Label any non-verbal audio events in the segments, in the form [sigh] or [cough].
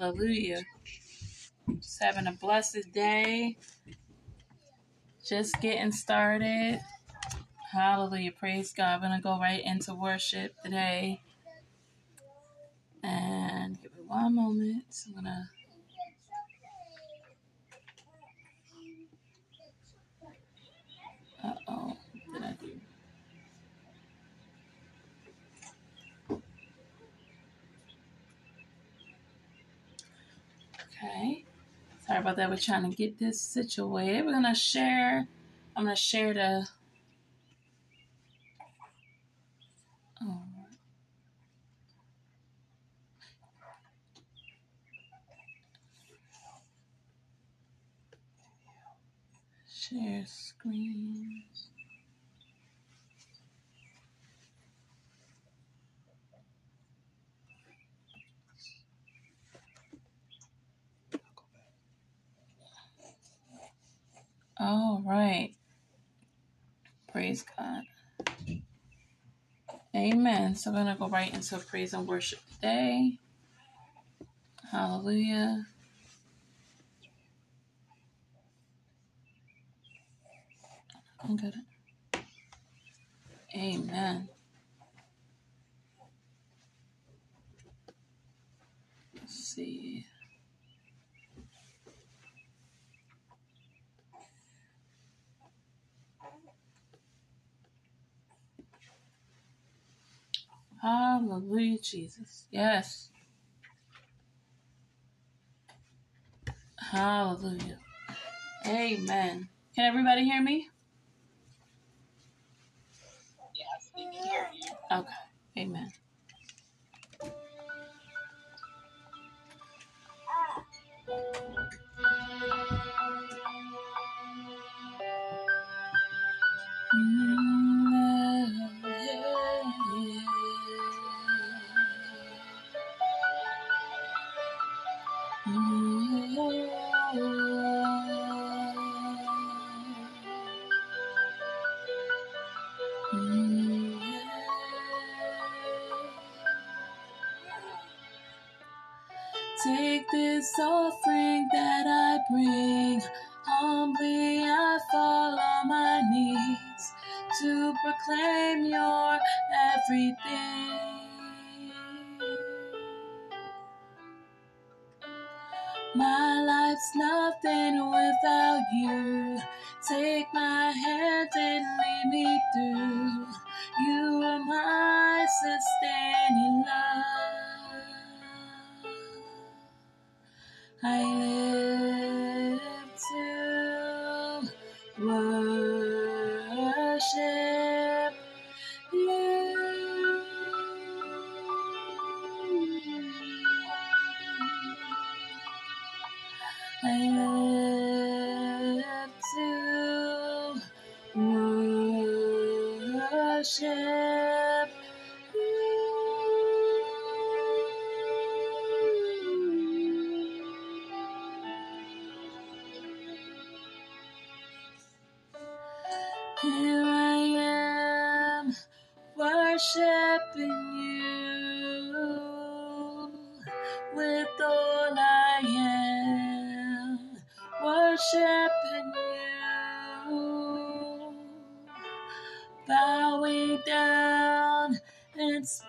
Hallelujah. Just having a blessed day. Just getting started. Hallelujah. Praise God. I'm going to go right into worship today. And give me one moment. I'm going to. Uh oh. Did I do? Okay. Sorry about that. We're trying to get this situated. We're to share. I'm to share the. Share screen. All right. Praise God. Amen. So we're going to go right into praise and worship today. Hallelujah. I'm good. Amen. Let's see. Hallelujah, Jesus. Yes. Hallelujah. Amen. Can everybody hear me? Yes, we can hear you. Okay. Amen. Take nothing without you. Take my hand and lead me through. You are my sustaining love. I live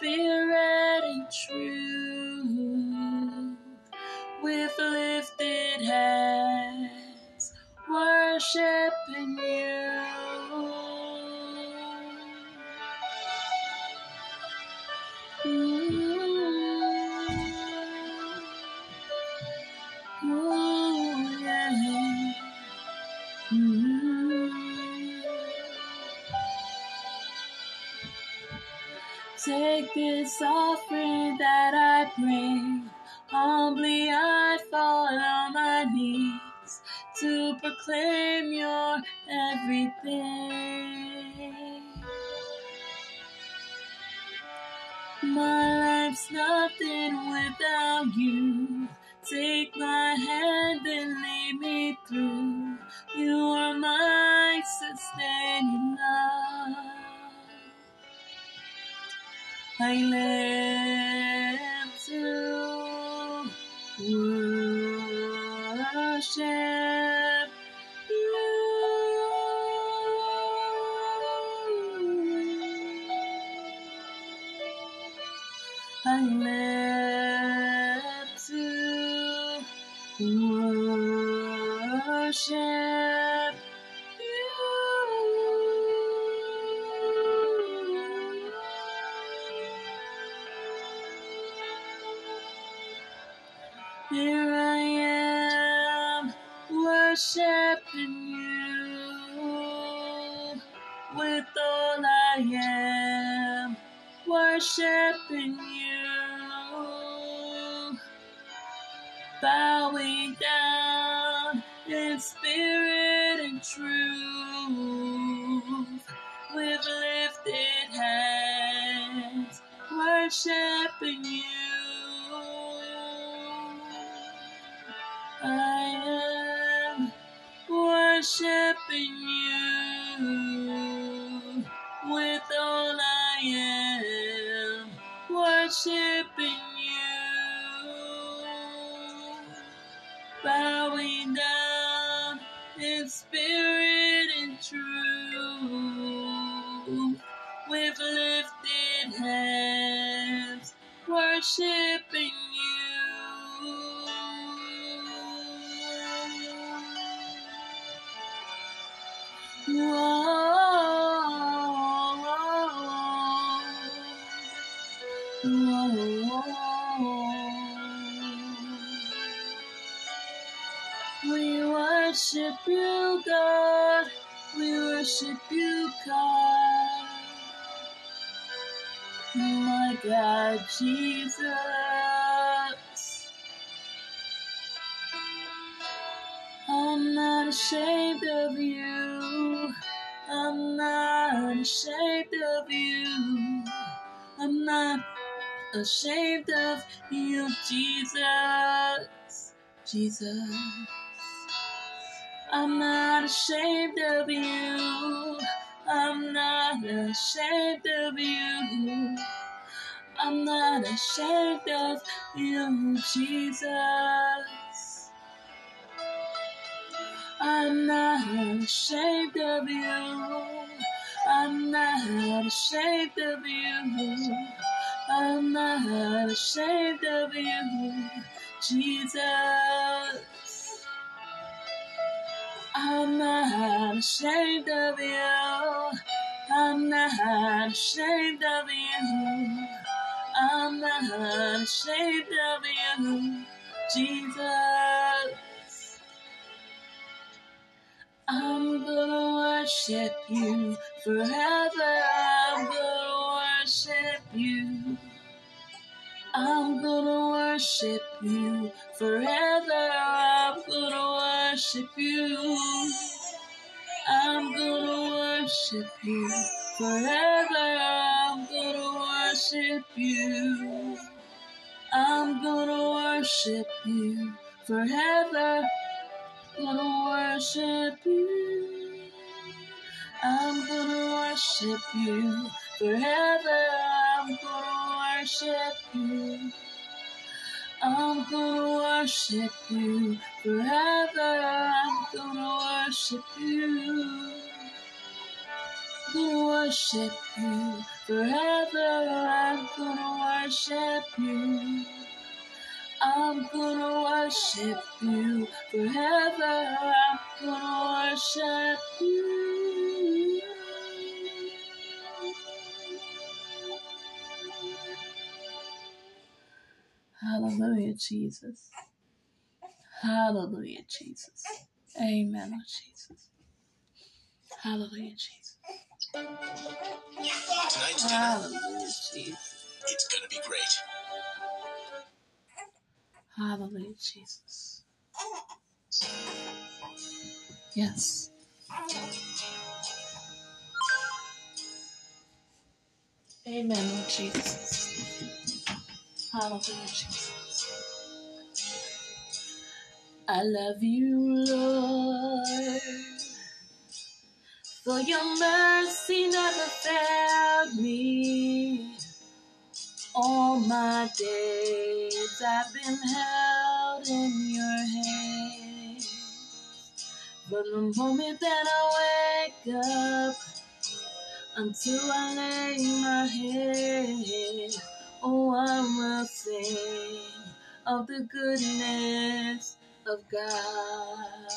in this offering that I bring. Ashamed of you, Jesus. Jesus. I'm not ashamed of you. I'm not ashamed of you. I'm not ashamed of you, Jesus. I'm not ashamed of you. I'm not ashamed of you. I'm not ashamed of you, Jesus. I'm not ashamed of you. I'm not ashamed of you. I'm not ashamed of you, Jesus. I'm gonna worship you forever. I'm gonna worship you. I'm gonna worship you forever. I'm gonna worship you. I'm gonna worship you forever. I'm gonna worship you. I'm gonna worship you forever. Gonna worship you. I'm gonna worship you forever. I'm gonna worship you. I'm gonna worship you forever. I'm gonna worship you. Gonna worship you forever. I'm gonna worship you. I'm gonna worship you forever. I'm gonna worship you. Hallelujah, Jesus. Hallelujah, Jesus. Amen, Jesus. Hallelujah, Jesus. Tonight's dinner, Hallelujah, Jesus. it's gonna be great. Hallelujah, Jesus. Yes. Amen, Lord Jesus. Hallelujah, Jesus. I love you, Lord, for your mercy never failed me. All my days I've been held in your hand. From the moment that I wake up until I lay my head, oh, I will sing of the goodness of God.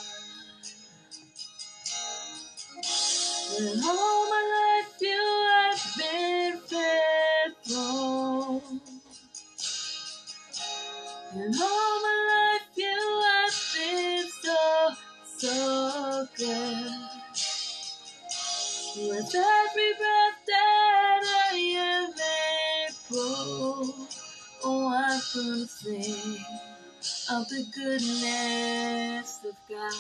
And all my life you have been faithful. And all my life you have been so, so good. With every breath of the goodness of God.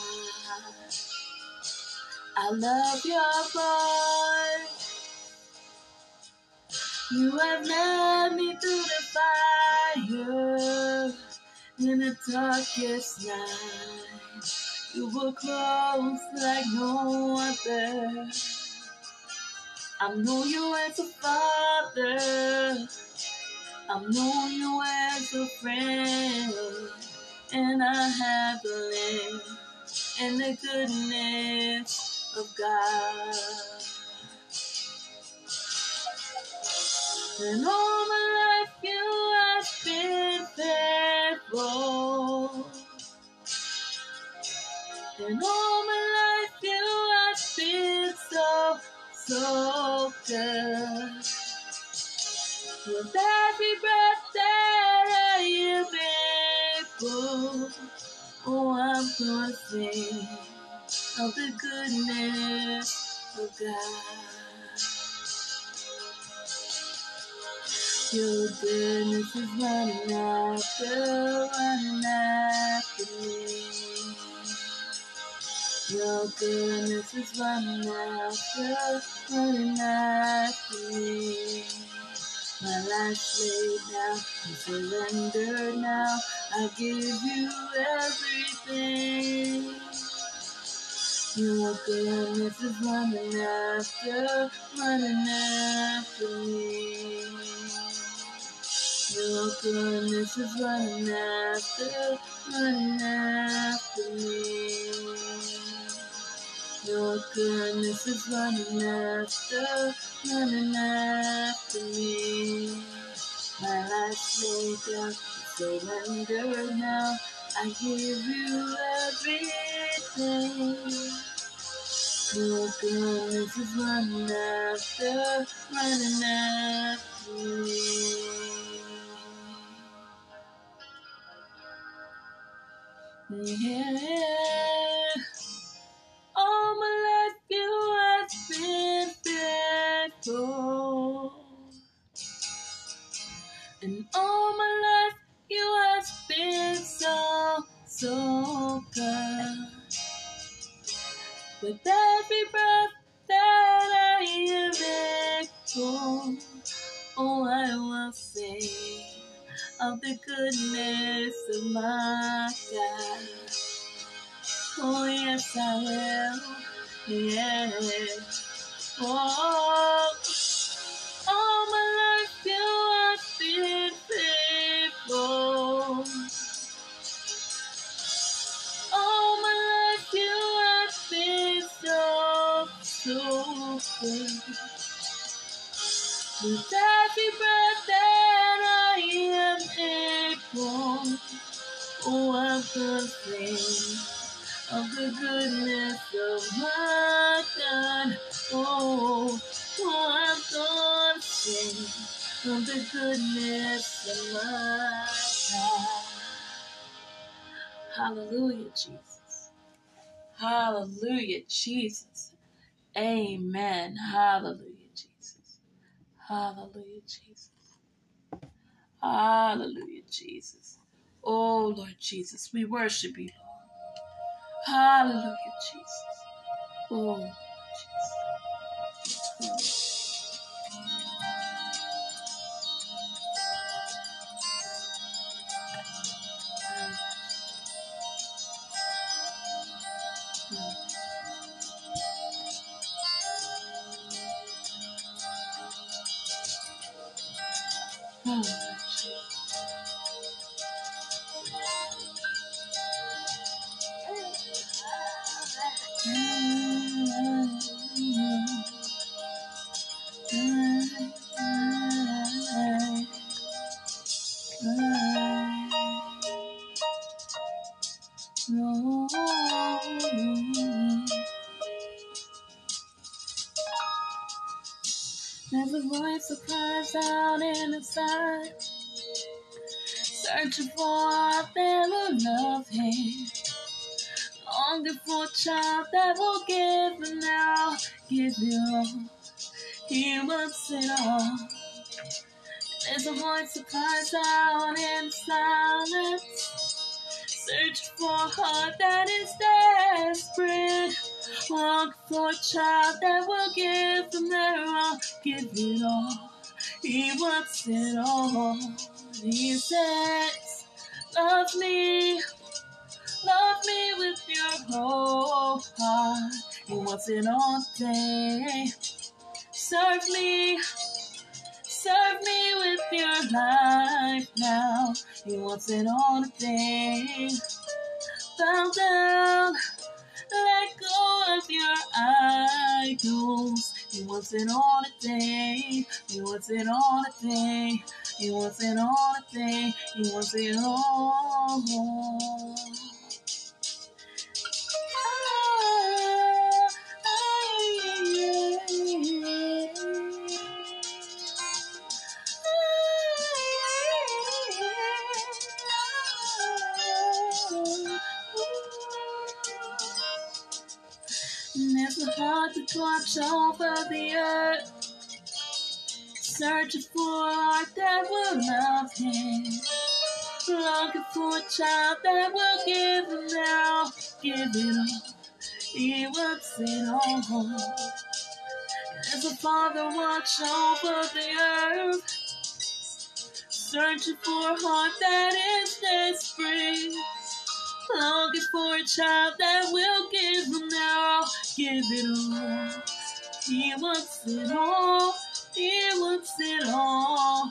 I love your voice. You have led me through the fire in the darkest night. You were close like no other. I know you as a father. I know you a friend. And I have lived in the goodness of God. And all my life you have been faithful. And all my life you have been so, so good. With every breath that able, oh, I'm gonna sing of the goodness of God. Your goodness is running after, running after me. Your goodness is running after, running after me. My life's laid down, I surrender now. I give you everything. Your goodness is running after, running after me. Your goodness is running after, running after me. Your goodness is running after, running after me. My life's laid down, I surrender now. I give you everything. Your goodness is running after, running after me. Yeah. All my life you have been faithful. And all my life you have been so, so good. With every breath that I am able, oh, I will sing of the goodness of my God. Oh, yes, I will. Yeah. Oh, all my life you have been faithful. All my life you have been so, so good. With every breath that I am able, oh, I'm gonna of the goodness of my God. Oh, oh I'm sing of the goodness of my God. Hallelujah, Jesus. Hallelujah, Jesus. Amen. Hallelujah, Jesus. Hallelujah, Jesus. Hallelujah, Jesus. Oh, Lord Jesus, we worship you. Hallelujah, Jesus. Oh, Jesus. Oh, Jesus. Searching for a will love him. Longing for a child that will give him now, give you all. He wants it all. There's a voice that cries out in silence, Search for a heart that is desperate. Long for a child that will give them their all, give it all. He wants it all. He says, Love me, love me with your whole heart. He wants it all day. Serve me, serve me with your life now. He wants it all day. Bow down. Let go of your idols. He wants it all today. He wants it all today. He wants it all today. He wants it all. Searching for a heart that will love him. Longing for a child that will give him now, give it all. He wants it all. As a father watch over the earth, searching for a heart that is desperate. Longing for a child that will give him all, give it all. He wants it all, he wants it all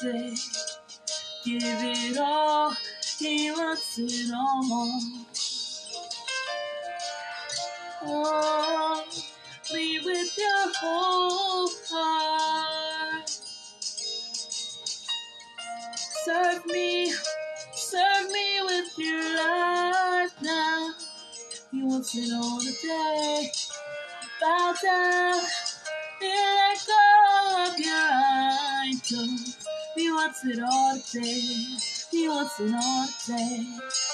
today. Give it all, he wants it all. Oh, be with your whole heart. Serve me, serve me with your life now. He wants it all today. Bow down He wants it all today. He wants it all today.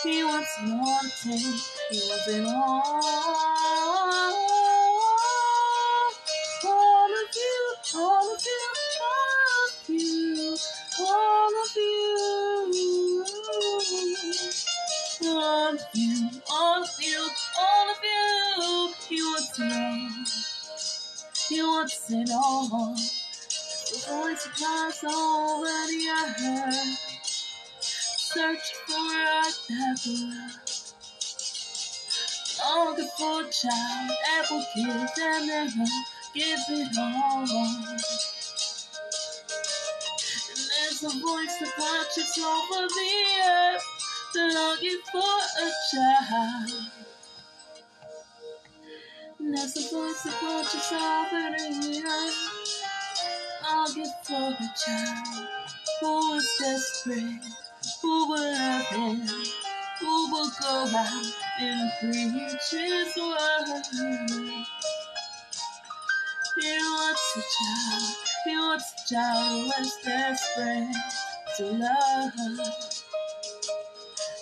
He wants it all today. He wants it all. All of you, all of you, all of you, all of you. All of you, all of you, all of you. He wants it all. He wants it all. The voice God's already heard. Search for a devil. Longing for a child that will give them their give it all. And there's a voice that watches over the earth, longing for a child. There's a voice that watches over the earth, longing for a child who is desperate, who will love him, who will go out and preach his word. He wants a child, he wants a child who is desperate to love.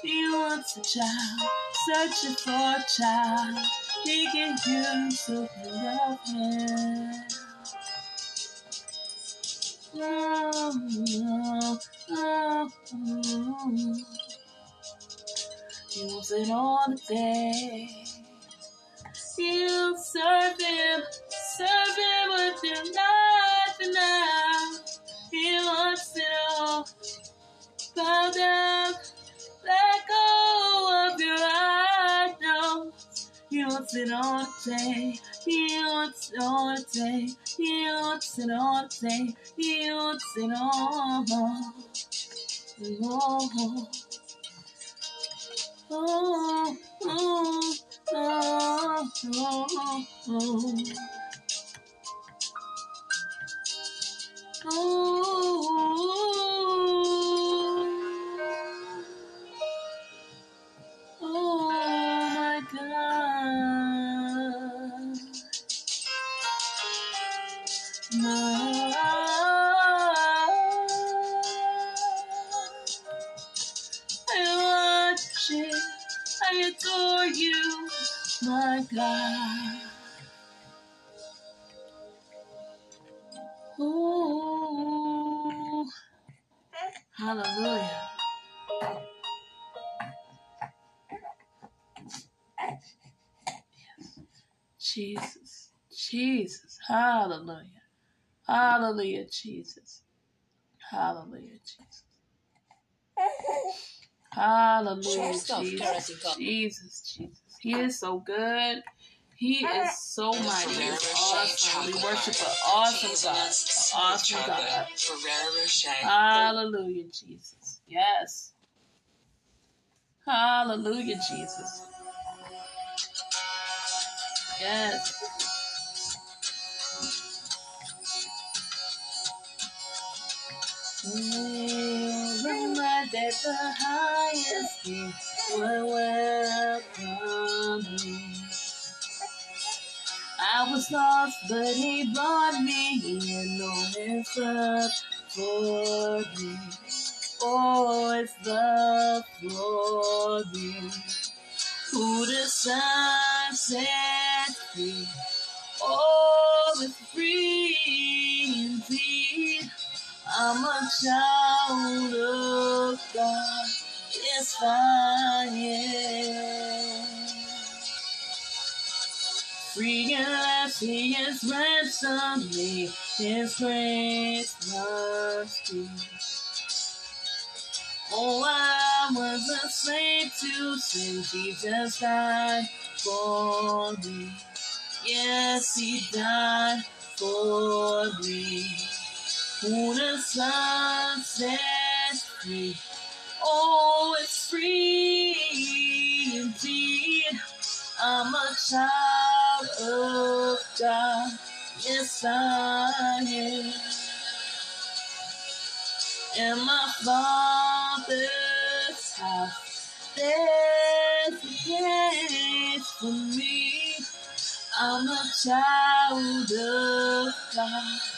He wants a child, searching for a child he can use to love him. Oh, oh, oh. He wants it all today. You serve him, serve him with your life now. He wants it all. Bow down, it all today. He wants it all. Oh, oh, oh, oh, oh, oh. Oh, God. Ooh. Hallelujah. Jesus. Jesus. Hallelujah. Hallelujah, Jesus. Hallelujah, Jesus. Hallelujah, Jesus. Jesus, Jesus. He is so good. He is so mighty. He's awesome. We worship an awesome God. An awesome God. Hallelujah, Jesus. Yes. Hallelujah, Jesus. Yes. Mm. Remember that the highest king will welcome me. I was lost, but he brought me in. It's up for me. Oh, it's the glory. Who the Son set free. Oh, it's free. I'm a child of God. Yes, I am. Free at last, He has ransomed me. His grace must be. Oh, I was a slave to sin. Jesus died for me. Yes, He died for me. Who the Son sets free. Oh, it's free indeed. I'm a child of God. Yes, I am. In my father's house, there's a place for me. I'm a child of God.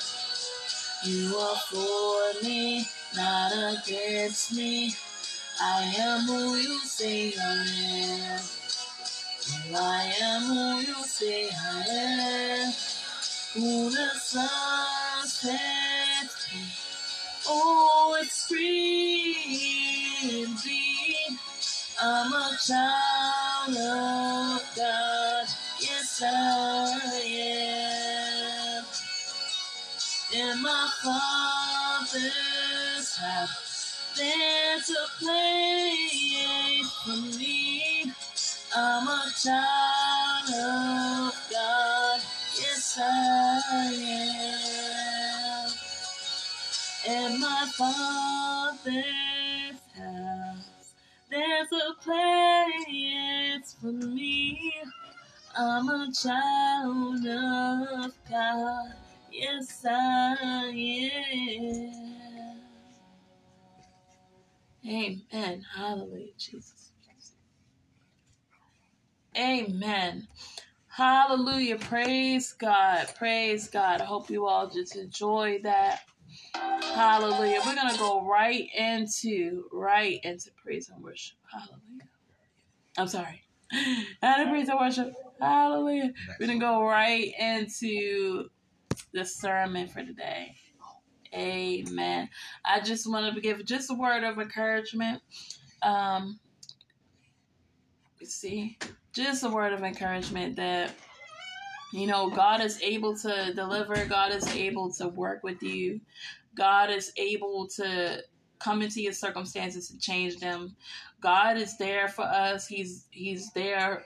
You are for me, not against me. I am who you say I am. I am who you say I am. Who the Son sets free. Oh, it's free indeed. I'm a child of God. Yes, I am. My Father's house, there's a place for me. I'm a child of God. Yes, I am. In my Father's house, there's a place for me. I'm a child of God. Yes, I am. Amen. Hallelujah, Jesus. Amen. Hallelujah. Praise God. Praise God. I hope you all just enjoy that. Hallelujah. We're going to go right into, right into praise and worship. Hallelujah. I'm sorry. [laughs] And praise and worship. Hallelujah. We're going to go right into the sermon for today. Amen. I just want to give just a word of encouragement. Um, see, just a word of encouragement that you know God is able to deliver. God is able to work with you. God is able to come into your circumstances and change them. God is there for us. He's He's there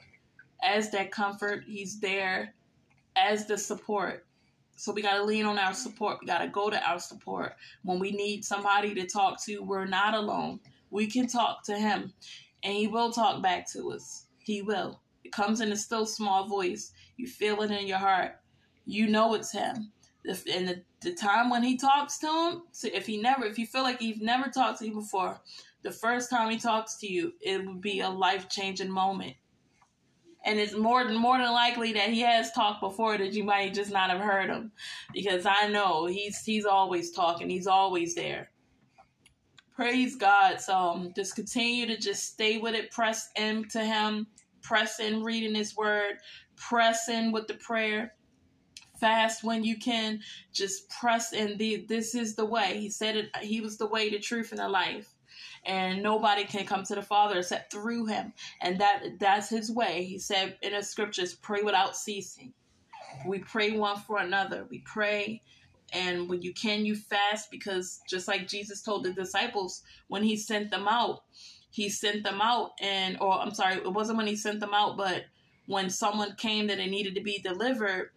as that comfort. He's there as the support. So we got to lean on our support. We got to go to our support. When we need somebody to talk to, we're not alone. We can talk to him and he will talk back to us. He will. It comes in a still small voice. You feel it in your heart. You know it's him. If, and the, the time when he talks to him, so if he never, if you feel like you've never talked to you before, the first time he talks to you, it would be a life changing moment. And it's more than more than likely that he has talked before that you might just not have heard him, because I know he's he's always talking. He's always there. Praise God. So um, just continue to just stay with it. Press into Him. Press in reading His Word. Press in with the prayer fast when you can just press in the this is the way he said it he was the way the truth and the life and nobody can come to the father except through him. And that that's his way. He said in the scriptures pray without ceasing. We pray one for another. We pray and when you can you fast because just like jesus told the disciples when he sent them out he sent them out and or i'm sorry it wasn't when he sent them out but when someone came that they needed to be delivered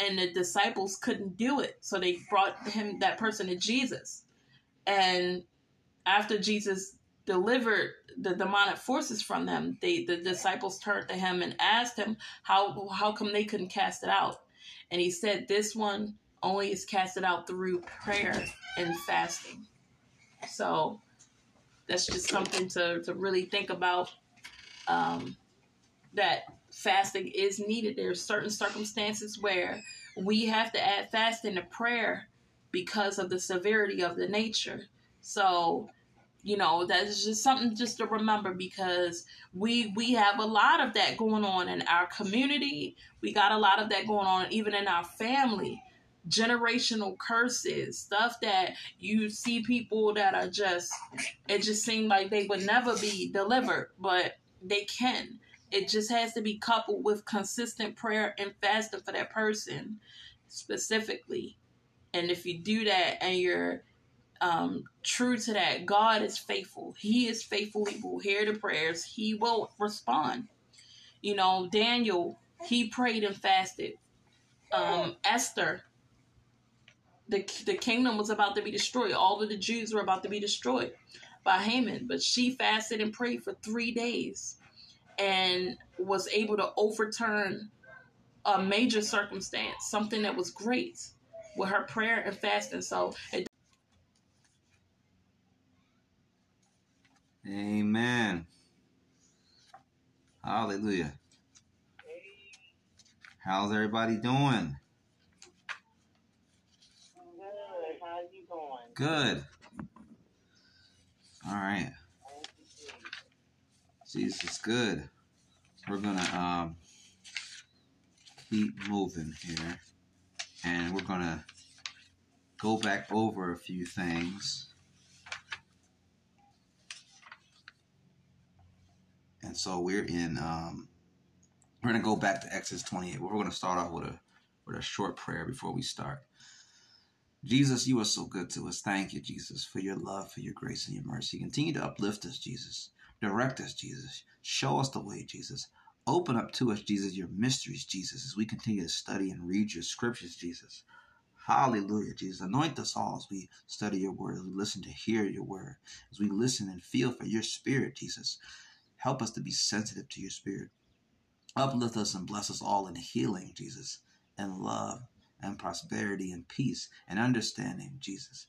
and the disciples couldn't do it. So they brought him that person to jesus. And after jesus delivered the demonic forces from them they the disciples turned to him and asked him how how come they couldn't cast it out and he said this one only is casted out through prayer and fasting so that's just something to, to really think about um, that fasting is needed. There are certain circumstances where we have to add fasting to prayer because of the severity of the nature. So, you know, that's just something just to remember because we we have a lot of that going on in our community. We got a lot of that going on even in our family. Generational curses, stuff that you see people that are just it just seemed like they would never be delivered, but they can it just has to be coupled with consistent prayer and fasting for that person specifically. And if you do that and you're um, true to that, God is faithful. He is faithful. He will hear the prayers. He will respond. You know, Daniel, he prayed and fasted. Um, Esther, the, the kingdom was about to be destroyed. All of the Jews were about to be destroyed by Haman, but she fasted and prayed for three days and was able to overturn a major circumstance, something that was great with her prayer and fasting. So it Amen. Hallelujah. How's everybody doing? Good. How you doing? Good. All right. Jesus is good. We're gonna um, keep moving here, and we're gonna go back over a few things. And so we're in. Um, we're gonna go back to Exodus 28. We're gonna start off with a with a short prayer before we start. Jesus, you are so good to us. Thank you, Jesus, for your love, for your grace, and your mercy. Continue to uplift us, Jesus. Direct us, Jesus. Show us the way, Jesus. Open up to us, Jesus, your mysteries, Jesus, as we continue to study and read your scriptures, Jesus. Hallelujah, Jesus. Anoint us all as we study your word, as we listen to hear your word, as we listen and feel for your spirit, Jesus. Help us to be sensitive to your spirit. Uplift us and bless us all in healing, Jesus, and love and prosperity and peace and understanding, Jesus.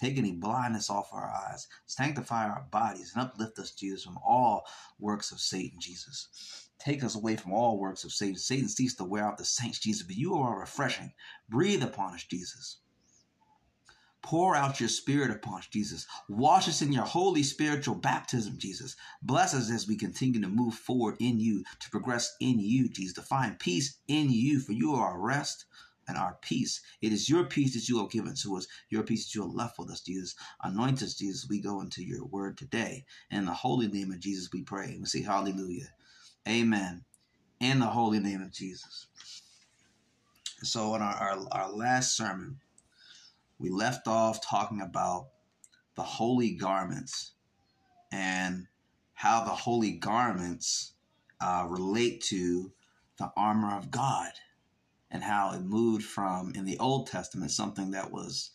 Take any blindness off our eyes. Sanctify our bodies and uplift us, Jesus, from all works of Satan, Jesus. Take us away from all works of Satan. Satan cease to wear out the saints, Jesus, but you are refreshing. Breathe upon us, Jesus. Pour out your spirit upon us, Jesus. Wash us in your holy spiritual baptism, Jesus. Bless us as we continue to move forward in you, to progress in you, Jesus, to find peace in you, for you are our rest and our peace. It is your peace that you have given to us, your peace that you have left with us, Jesus. Anoint us, Jesus. We go into your word today. In the holy name of Jesus, we pray. We say hallelujah. Amen. In the holy name of Jesus. So, in our, our, our last sermon, we left off talking about the holy garments and how the holy garments uh, relate to the armor of God and how it moved from in the Old Testament something that was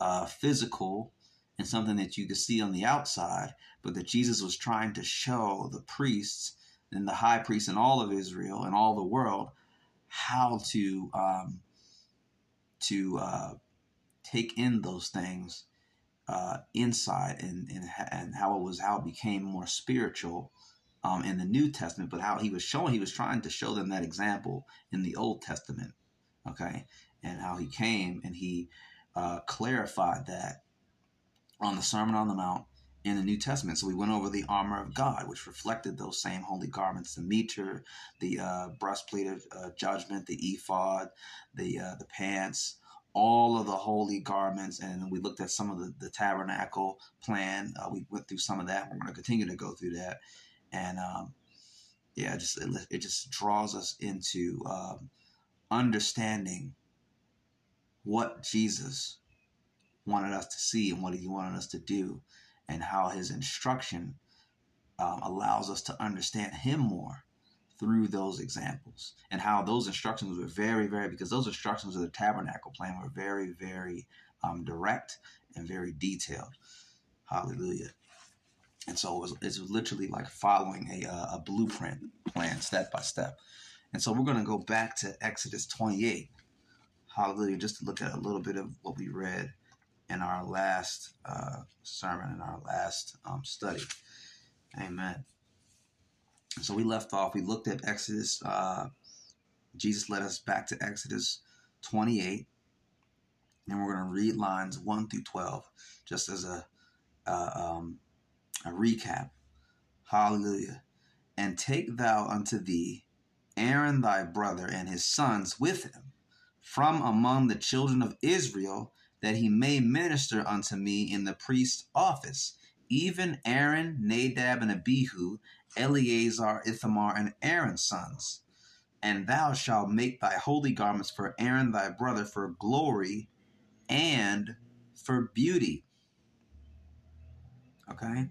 uh, physical and something that you could see on the outside, but that Jesus was trying to show the priests and the high priest in all of Israel and all the world how to um, to uh, take in those things uh, inside and, and and how it was how it became more spiritual um, in the New Testament, but how he was showing he was trying to show them that example in the Old Testament, okay, and how he came and he uh, clarified that on the Sermon on the Mount in the New Testament. So we went over the armor of God, which reflected those same holy garments: the mitre, the uh, breastplate of uh, judgment, the ephod, the uh, the pants, all of the holy garments. And we looked at some of the, the tabernacle plan. Uh, we went through some of that. We're going to continue to go through that, and um, yeah, it just it, it, just draws us into um, understanding what Jesus wanted us to see and what he wanted us to do and how his instruction um, allows us to understand him more through those examples and how those instructions were very very because those instructions of the tabernacle plan were very very um, direct and very detailed. Hallelujah. And so it was, it was literally like following a, uh, a blueprint plan step by step. And so we're going to go back to exodus 28 hallelujah. Just to look at a little bit of what we read in our last uh, sermon, in our last um, study. Amen. So we left off, we looked at Exodus. Uh, Jesus led us back to Exodus 28. And we're going to read lines 1 through 12 just as a, um, a recap. Hallelujah. And take thou unto thee Aaron thy brother and his sons with him from among the children of Israel that he may minister unto me in the priest's office, even Aaron, Nadab, and Abihu, Eleazar, Ithamar, and Aaron's sons. And thou shalt make thy holy garments for Aaron thy brother for glory and for beauty. Okay?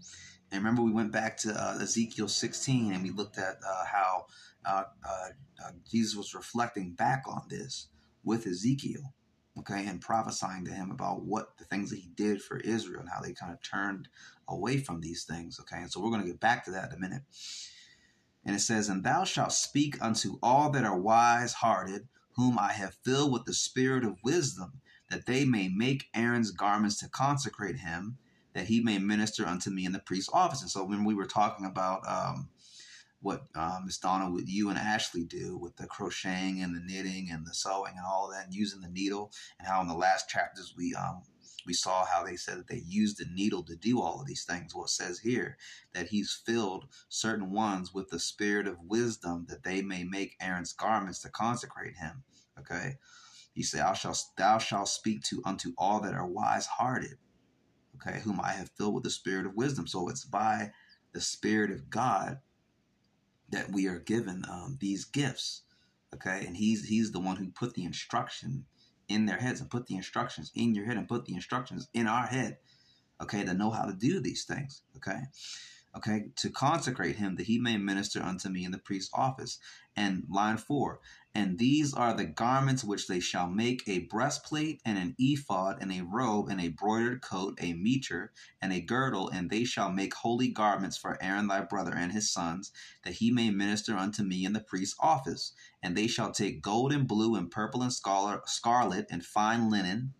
And remember, we went back to uh, Ezekiel 16 and we looked at uh, how uh, uh, uh Jesus was reflecting back on this with Ezekiel okay, and prophesying to him about what the things that he did for Israel and how they kind of turned away from these things, okay. And so we're going to get back to that in a minute. And it says, And thou shalt speak unto all that are wise hearted, whom I have filled with the spirit of wisdom, that they may make Aaron's garments to consecrate him, that he may minister unto me in the priest's office. And so when we were talking about um, what uh, Miss Donna, with you and Ashley do with the crocheting and the knitting and the sewing and all that, and using the needle, and how in the last chapters we um, we saw how they said that they used the needle to do all of these things. Well, it says here that he's filled certain ones with the spirit of wisdom that they may make Aaron's garments to consecrate him. Okay. He said, Thou shalt, thou shalt speak to unto all that are wise hearted, okay, whom I have filled with the spirit of wisdom. So it's by the Spirit of God that we are given um, these gifts. Okay, and he's he's the one who put the instruction in their heads and put the instructions in your head and put the instructions in our head. Okay, to know how to do these things. Okay, okay, to consecrate him that he may minister unto me in the priest's office. And line four, and these are the garments which they shall make a breastplate and an ephod and a robe and a broidered coat, a mitre and a girdle, and they shall make holy garments for Aaron thy brother and his sons, that he may minister unto me in the priest's office. And they shall take gold and blue and purple and scarlet and fine linen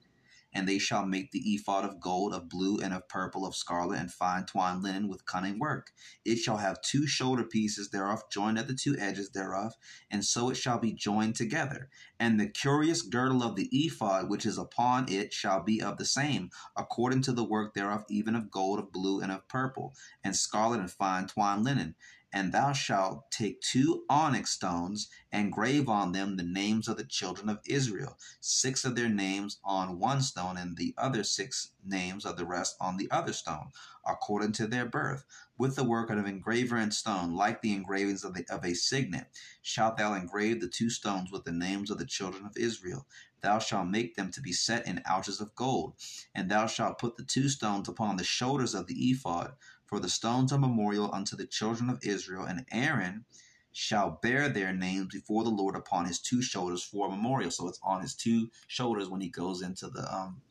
and they shall make the ephod of gold, of blue, and of purple, of scarlet, and fine twined linen with cunning work. It shall have two shoulder pieces thereof joined at the two edges thereof, and so it shall be joined together. And the curious girdle of the ephod which is upon it shall be of the same, according to the work thereof, even of gold, of blue, and of purple, and scarlet, and fine twined linen. And thou shalt take two onyx stones and grave on them the names of the children of Israel, six of their names on one stone, and the other six names of the rest on the other stone, according to their birth, with the work of an engraver in stone, like the engravings of, the, of a signet. Shalt thou engrave the two stones with the names of the children of Israel. Thou shalt make them to be set in ouches of gold, and thou shalt put the two stones upon the shoulders of the ephod for the stones are memorial unto the children of Israel, and Aaron shall bear their names before the Lord upon his two shoulders for a memorial. So it's on his two shoulders when he goes into the um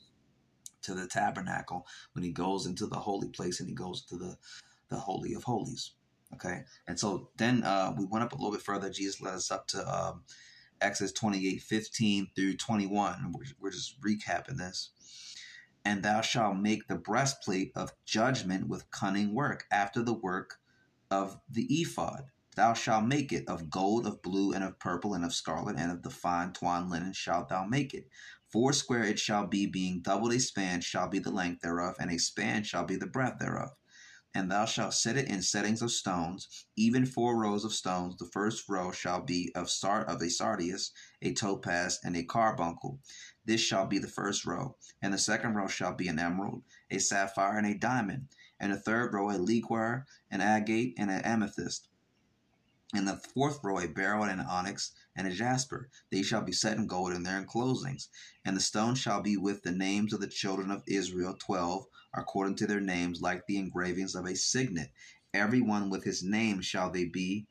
to the tabernacle, when he goes into the holy place and he goes to the the holy of holies. Okay, and so then uh, we went up a little bit further. Jesus led us up to um, Exodus 28 15 through 21. We're, we're just recapping this. And thou shalt make the breastplate of judgment with cunning work, after the work of the ephod. Thou shalt make it of gold, of blue, and of purple, and of scarlet, and of the fine twined linen shalt thou make it. Foursquare it shall be, being doubled a span shall be the length thereof, and a span shall be the breadth thereof and thou shalt set it in settings of stones, even four rows of stones. The first row shall be of sart of a sardius, a topaz, and a carbuncle. This shall be the first row. And the second row shall be an emerald, a sapphire, and a diamond. And the third row a ligure, an agate, and an amethyst. And the fourth row a beryl and an onyx and a jasper. They shall be set in gold in their enclosings. And the stone shall be with the names of the children of Israel, twelve, according to their names, like the engravings of a signet. Every one with his name shall they be,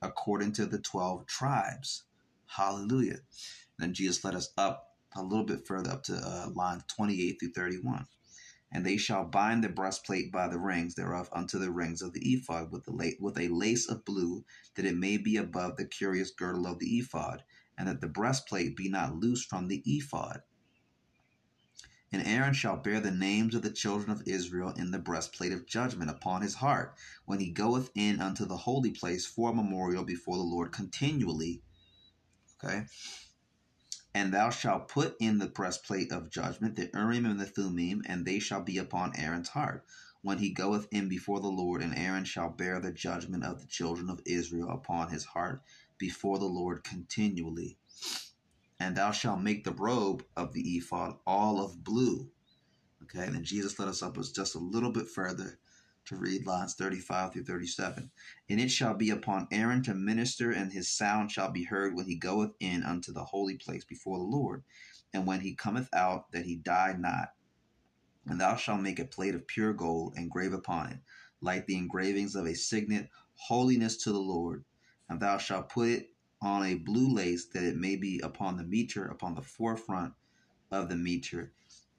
according to the twelve tribes. Hallelujah. Then Jesus led us up a little bit further up to uh, line 28 through 31. And they shall bind the breastplate by the rings thereof unto the rings of the ephod with, the la- with a lace of blue, that it may be above the curious girdle of the ephod, and that the breastplate be not loose from the ephod. And Aaron shall bear the names of the children of Israel in the breastplate of judgment upon his heart, when he goeth in unto the holy place for a memorial before the Lord continually. Okay. And thou shalt put in the breastplate of judgment the Urim and the Thummim, and they shall be upon Aaron's heart, when he goeth in before the Lord, and Aaron shall bear the judgment of the children of Israel upon his heart before the Lord continually and thou shalt make the robe of the ephod all of blue. Okay, and Jesus let us up just a little bit further to read lines 35 through 37. And it shall be upon Aaron to minister, and his sound shall be heard when he goeth in unto the holy place before the Lord, and when he cometh out, that he die not. And thou shalt make a plate of pure gold, and upon it, like the engravings of a signet, holiness to the Lord. And thou shalt put it on a blue lace that it may be upon the meter, upon the forefront of the meter,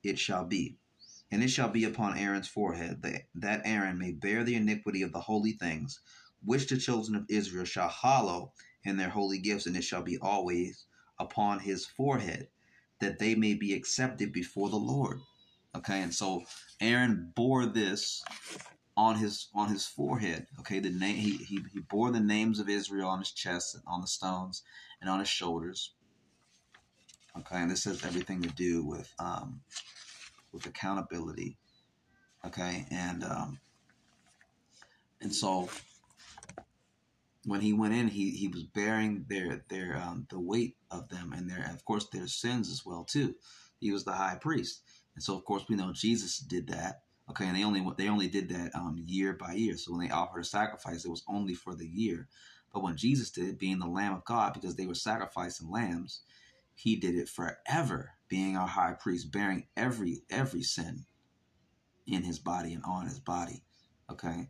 it shall be. And it shall be upon Aaron's forehead, that, Aaron may bear the iniquity of the holy things, which the children of Israel shall hallow in their holy gifts, and it shall be always upon his forehead, that they may be accepted before the Lord. Okay, and so Aaron bore this on his on his forehead. Okay, the name he, he he bore the names of Israel on his chest, and on the stones, and on his shoulders. Okay, and this has everything to do with um, with accountability. Okay, and um, and so when he went in, he he was bearing their their um, the weight of them and their of course their sins as well too. He was the high priest, and so of course we know Jesus did that Okay, and they only they only did that um, year by year. So when they offered a sacrifice, it was only for the year. But when Jesus did it, being the Lamb of God, because they were sacrificing lambs, he did it forever, being our high priest, bearing every every sin in his body and on his body. Okay,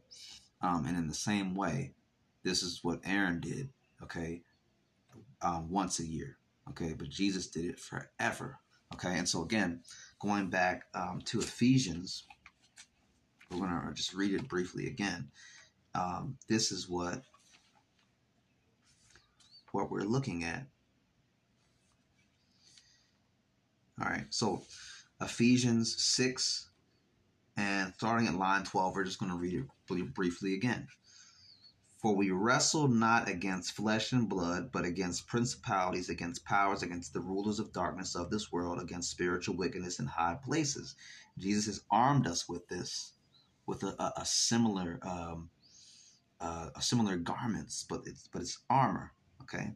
um, and in the same way, this is what Aaron did. Okay, um, once a year. Okay, but Jesus did it forever. Okay, and so again, going back um, to Ephesians we're going to just read it briefly again. Um, this is what what we're looking at. All right, so Ephesians 6 and starting at line 12, we're just going to read it briefly again. For we wrestle not against flesh and blood, but against principalities, against powers, against the rulers of darkness of this world, against spiritual wickedness in high places. Jesus has armed us with this with a, a, a similar um, uh, a similar garments, but it's but it's armor. Okay.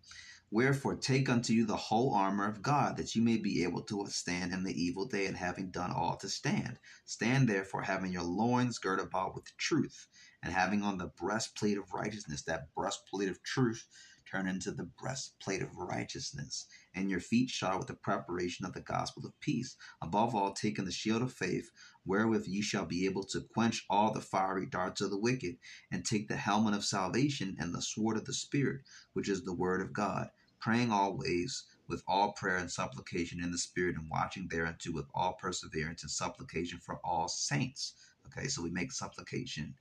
Wherefore, take unto you the whole armor of God, that you may be able to withstand in the evil day, and having done all to stand. Stand therefore, having your loins girt about with truth, and having on the breastplate of righteousness, that breastplate of truth, turn into the breastplate of righteousness, and your feet shod with the preparation of the gospel of peace. Above all, taking the shield of faith, wherewith ye shall be able to quench all the fiery darts of the wicked, and take the helmet of salvation and the sword of the Spirit, which is the word of God, praying always with all prayer and supplication in the Spirit, and watching thereunto with all perseverance and supplication for all saints. Okay, so we make supplication,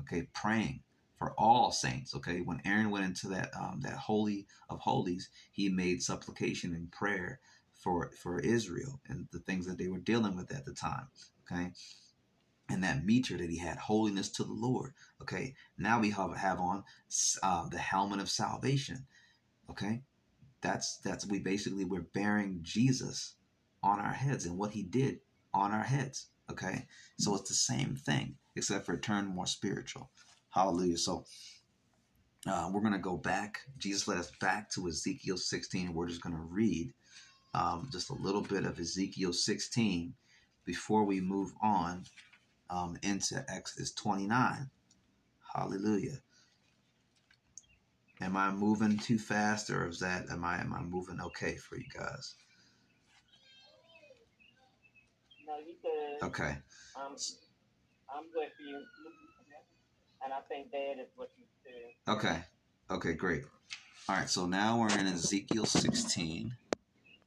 okay, praying for all saints. Okay, when Aaron went into that um, that holy of holies, he made supplication and prayer for for Israel and the things that they were dealing with at the time. Okay, and that meter that he had, holiness to the Lord. Okay, now we have have on uh, the helmet of salvation. Okay, that's that's we basically we're bearing Jesus on our heads and what he did on our heads. Okay, so it's the same thing except for it turned more spiritual. Hallelujah. So uh, we're going to go back. Jesus led us back to Ezekiel 16. We're just going to read um, just a little bit of Ezekiel 16 before we move on um, into Exodus 29. Hallelujah. Am I moving too fast, or is that am I am I moving okay for you guys? No, you good. Okay. Um, I'm good for you. And I think that is what you said. Okay. Okay, great. All right, so now we're in Ezekiel 16.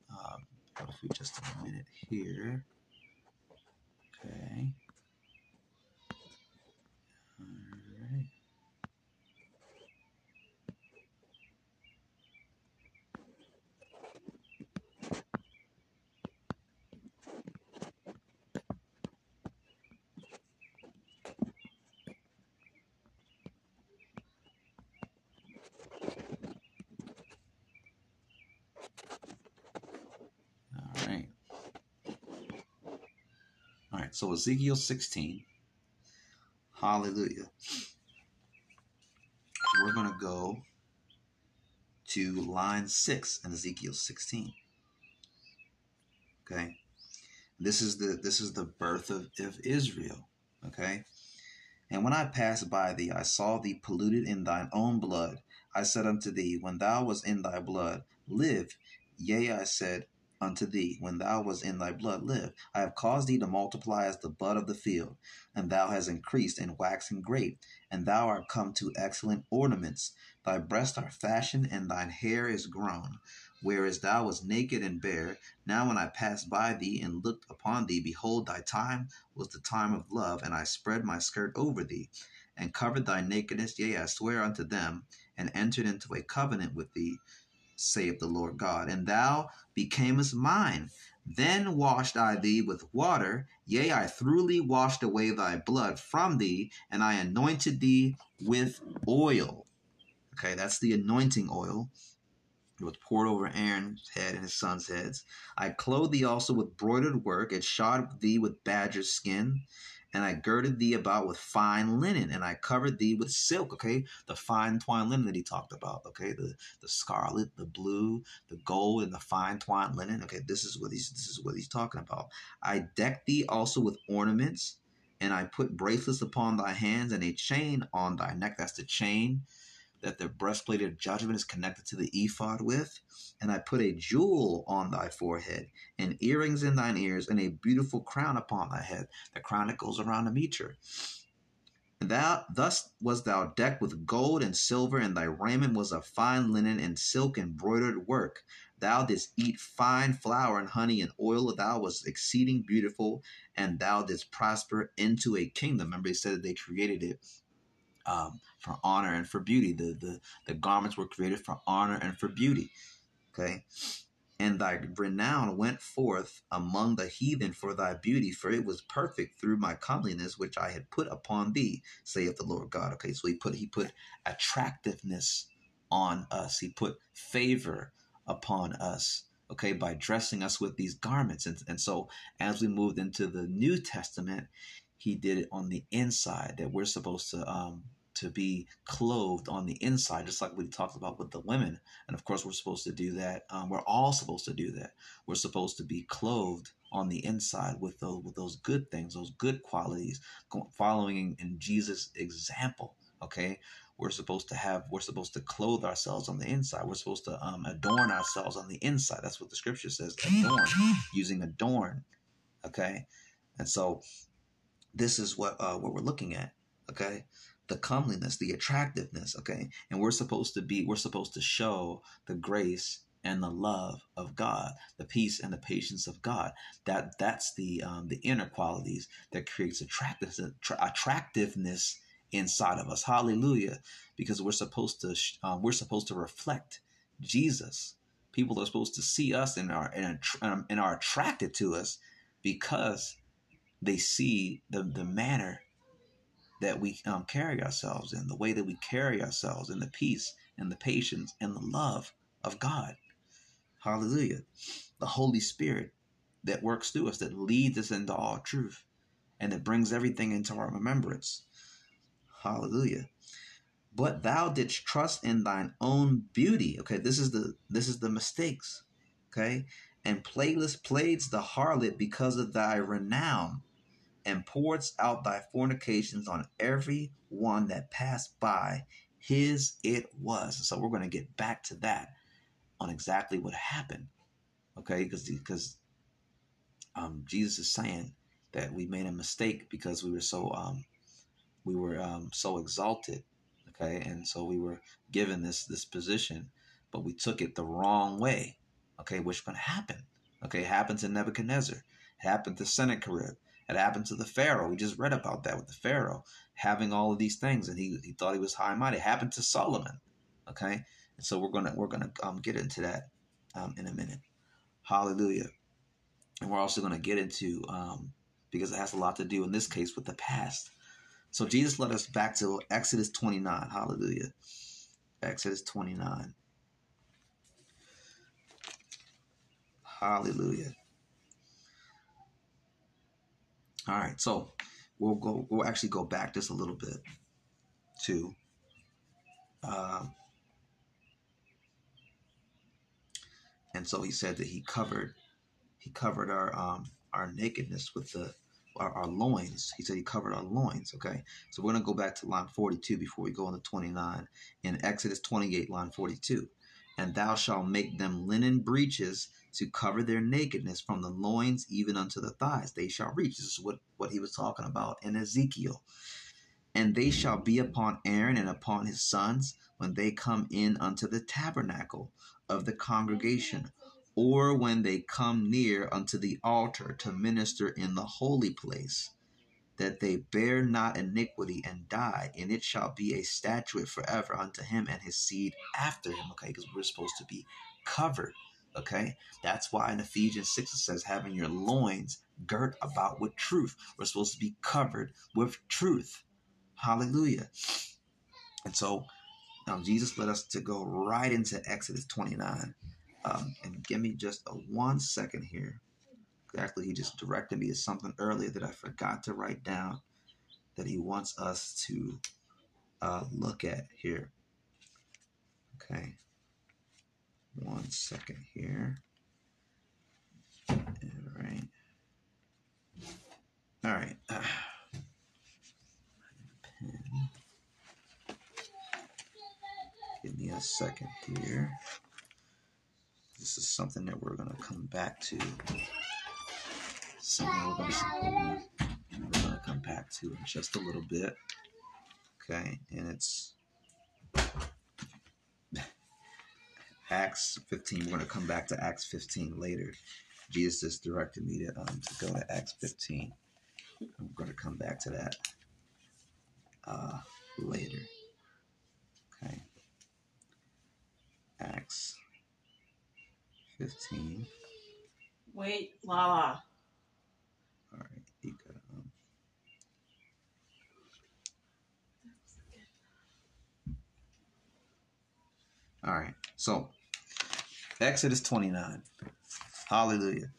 Um, if we just a minute here. Okay. So Ezekiel 16. Hallelujah. We're going to go to line 6 in Ezekiel 16. Okay? This is the this is the birth of, of Israel. Okay? And when I passed by thee, I saw thee polluted in thine own blood. I said unto thee, When thou was in thy blood, live. Yea, I said, unto thee when thou was in thy blood live. I have caused thee to multiply as the bud of the field, and thou hast increased and waxen great, and thou art come to excellent ornaments. Thy breasts are fashioned, and thine hair is grown. Whereas thou wast naked and bare, now when I passed by thee and looked upon thee, behold, thy time was the time of love, and I spread my skirt over thee, and covered thy nakedness. Yea, I swear unto them, and entered into a covenant with thee saith the Lord God. And thou becamest mine. Then washed I thee with water, yea, I thoroughly washed away thy blood from thee, and I anointed thee with oil. Okay, that's the anointing oil. It was poured over Aaron's head and his sons' heads. I clothed thee also with broidered work, and shod thee with badger skin, and I girded thee about with fine linen, and I covered thee with silk. Okay, the fine twine linen that he talked about. Okay, the the scarlet, the blue, the gold, and the fine twine linen. Okay, this is what he's this is what he's talking about. I decked thee also with ornaments, and I put bracelets upon thy hands and a chain on thy neck. That's the chain that the breastplate of judgment is connected to the ephod with. And I put a jewel on thy forehead, and earrings in thine ears, and a beautiful crown upon thy head, the crown that goes around the meter. Thou thus was thou decked with gold and silver, and thy raiment was of fine linen and silk embroidered work. Thou didst eat fine flour and honey and oil. Thou was exceeding beautiful, and thou didst prosper into a kingdom. Remember, he said that they created it um, for honor and for beauty. The, the, the garments were created for honor and for beauty. Okay. And thy renown went forth among the heathen for thy beauty, for it was perfect through my comeliness which I had put upon thee, saith the Lord God. Okay, so he put he put attractiveness on us. He put favor upon us okay by dressing us with these garments and, and so as we moved into the new testament he did it on the inside that we're supposed to um, to be clothed on the inside, just like we talked about with the women. And of course, we're supposed to do that. Um, we're all supposed to do that. We're supposed to be clothed on the inside with those with those good things, those good qualities, following in Jesus' example. Okay, we're supposed to have we're supposed to clothe ourselves on the inside we're supposed to um, adorn ourselves on the inside that's what the scripture says adorn using adorn okay and so this is what uh, what we're looking at okay the comeliness the attractiveness okay and we're supposed to be we're supposed to show the grace and the love of god the peace and the patience of god that that's the um, the inner qualities that creates attractiveness attractiveness inside of us. Hallelujah. Because we're supposed to um, we're supposed to reflect Jesus. People are supposed to see us and are and, um, and are attracted to us because they see the the manner that we um, carry ourselves in, the way that we carry ourselves in the peace and the patience and the love of God. Hallelujah. The Holy Spirit that works through us, that leads us into all truth, and that brings everything into our remembrance. Hallelujah. But thou didst trust in thine own beauty. Okay, this is the this is the mistakes. Okay, and playless playeds the harlot because of thy renown, and pours out thy fornications on every one that passed by. His it was. So we're going to get back to that on exactly what happened. Okay, because because um, Jesus is saying that we made a mistake because we were so um, we were um, so exalted, okay, and so we were given this this position, but we took it the wrong way, okay, which can happen. Okay, it happened to Nebuchadnezzar, it happened to Sennacherib, it happened to the Pharaoh. We just read about that with the Pharaoh having all of these things, and he, he thought he was high and mighty. It happened to Solomon, okay, and so we're gonna we're gonna um, get into that um, in a minute. Hallelujah. And we're also to get into, um, because it has a lot to do in this case with the past. So Jesus led us back to Exodus 29. Hallelujah. Exodus 29. Hallelujah. All right, so we'll go. We'll actually go back just a little bit to. Um, and so he said that he covered he covered our um our nakedness with the our, our, loins. He said he covered our loins. Okay, so we're gonna go back to line 42 before we go on to 29 in Exodus 28, line 42. And thou shalt make them linen breeches to cover their nakedness from the loins even unto the thighs. They shall reach. This is what what he was talking about in Ezekiel. And they shall be upon Aaron and upon his sons when they come in unto the tabernacle of the congregation or when they come near unto the altar to minister in the holy place, that they bear not iniquity and die, and it shall be a statute forever unto him and his seed after him. Okay, because we're supposed to be covered. Okay, that's why in Ephesians 6 it says, having your loins girt about with truth. We're supposed to be covered with truth. Hallelujah. And so um, Jesus led us to go right into Exodus 29. Um, and give me just a one second here. Exactly, he just directed me to something earlier that I forgot to write down that he wants us to uh, look at here. Okay, one second here. All right. All right. Uh. [sighs] Give me a second here this is something that we're going to come back to. We're going to, we're going to come back to in just a little bit. Okay, and it's Acts 15. We're going to come back to Acts 15 later. Jesus just directed me to, um, to go to Acts 15. I'm going to come back to that uh, later. Okay. Acts 15. Wait, Lala. All right, you got um. All right, so Exodus 29. Hallelujah.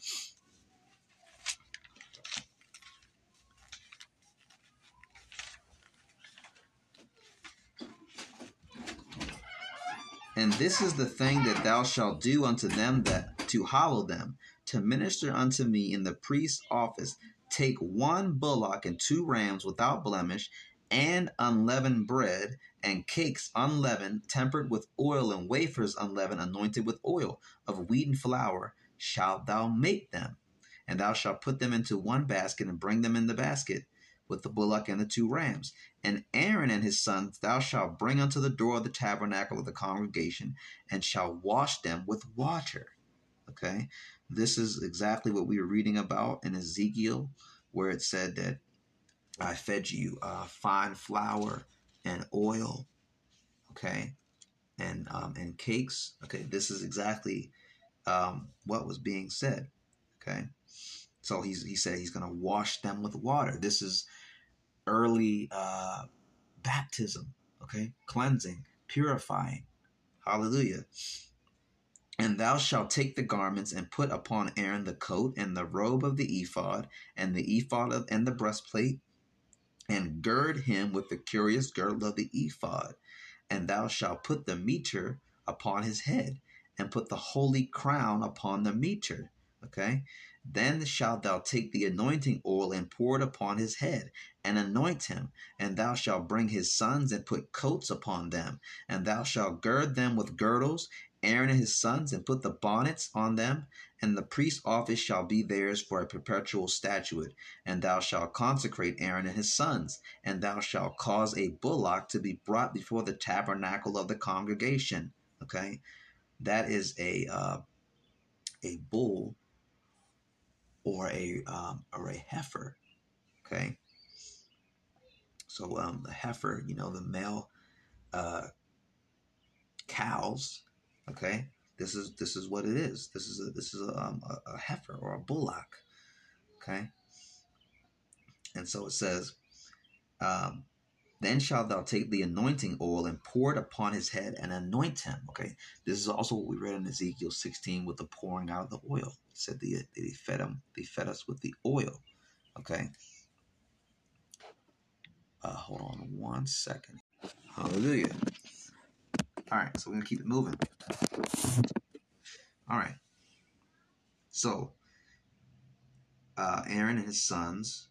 And this is the thing that thou shalt do unto them that to hallow them, to minister unto me in the priest's office. Take one bullock and two rams without blemish, and unleavened bread, and cakes unleavened, tempered with oil, and wafers unleavened, anointed with oil of wheat and flour, shalt thou make them. And thou shalt put them into one basket, and bring them in the basket with the bullock and the two rams. And Aaron and his sons thou shalt bring unto the door of the tabernacle of the congregation, and shalt wash them with water. Okay, this is exactly what we were reading about in Ezekiel, where it said that I fed you uh, fine flour and oil, okay, and um, and cakes. Okay, this is exactly um, what was being said. Okay, so he's he said he's going to wash them with water. This is early uh, baptism. Okay, cleansing, purifying. Hallelujah. And thou shalt take the garments and put upon Aaron the coat and the robe of the ephod and the ephod of, and the breastplate and gird him with the curious girdle of the ephod. And thou shalt put the mitre upon his head and put the holy crown upon the mitre. Okay. Then shalt thou take the anointing oil and pour it upon his head, and anoint him. And thou shalt bring his sons and put coats upon them. And thou shalt gird them with girdles, Aaron and his sons, and put the bonnets on them, and the priest's office shall be theirs for a perpetual statute. And thou shalt consecrate Aaron and his sons, and thou shalt cause a bullock to be brought before the tabernacle of the congregation. Okay, that is a uh, a bull or a um, or a heifer. Okay, so um, the heifer, you know, the male uh, cows Okay, this is this is what it is. This is a this is a, um, a, a heifer or a bullock. Okay, and so it says, um, then shalt thou take the anointing oil and pour it upon his head and anoint him. Okay, this is also what we read in Ezekiel 16 with the pouring out of the oil. He said the, they fed him, they fed us with the oil. Okay. Uh, hold on one second. Hallelujah. All right, so we're gonna keep it moving. All right. So, uh, Aaron and his sons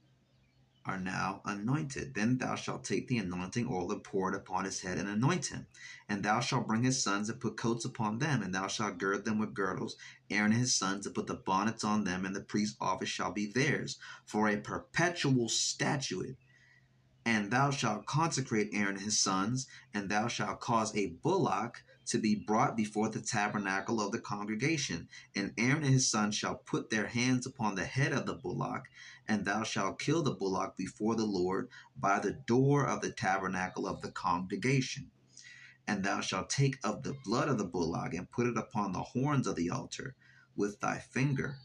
are now anointed. Then thou shalt take the anointing oil and pour it upon his head and anoint him. And thou shalt bring his sons and put coats upon them, and thou shalt gird them with girdles. Aaron and his sons and put the bonnets on them, and the priest's office shall be theirs for a perpetual statute and thou shalt consecrate Aaron and his sons, and thou shalt cause a bullock to be brought before the tabernacle of the congregation. And Aaron and his sons shall put their hands upon the head of the bullock, and thou shalt kill the bullock before the Lord by the door of the tabernacle of the congregation. And thou shalt take of the blood of the bullock and put it upon the horns of the altar with thy finger,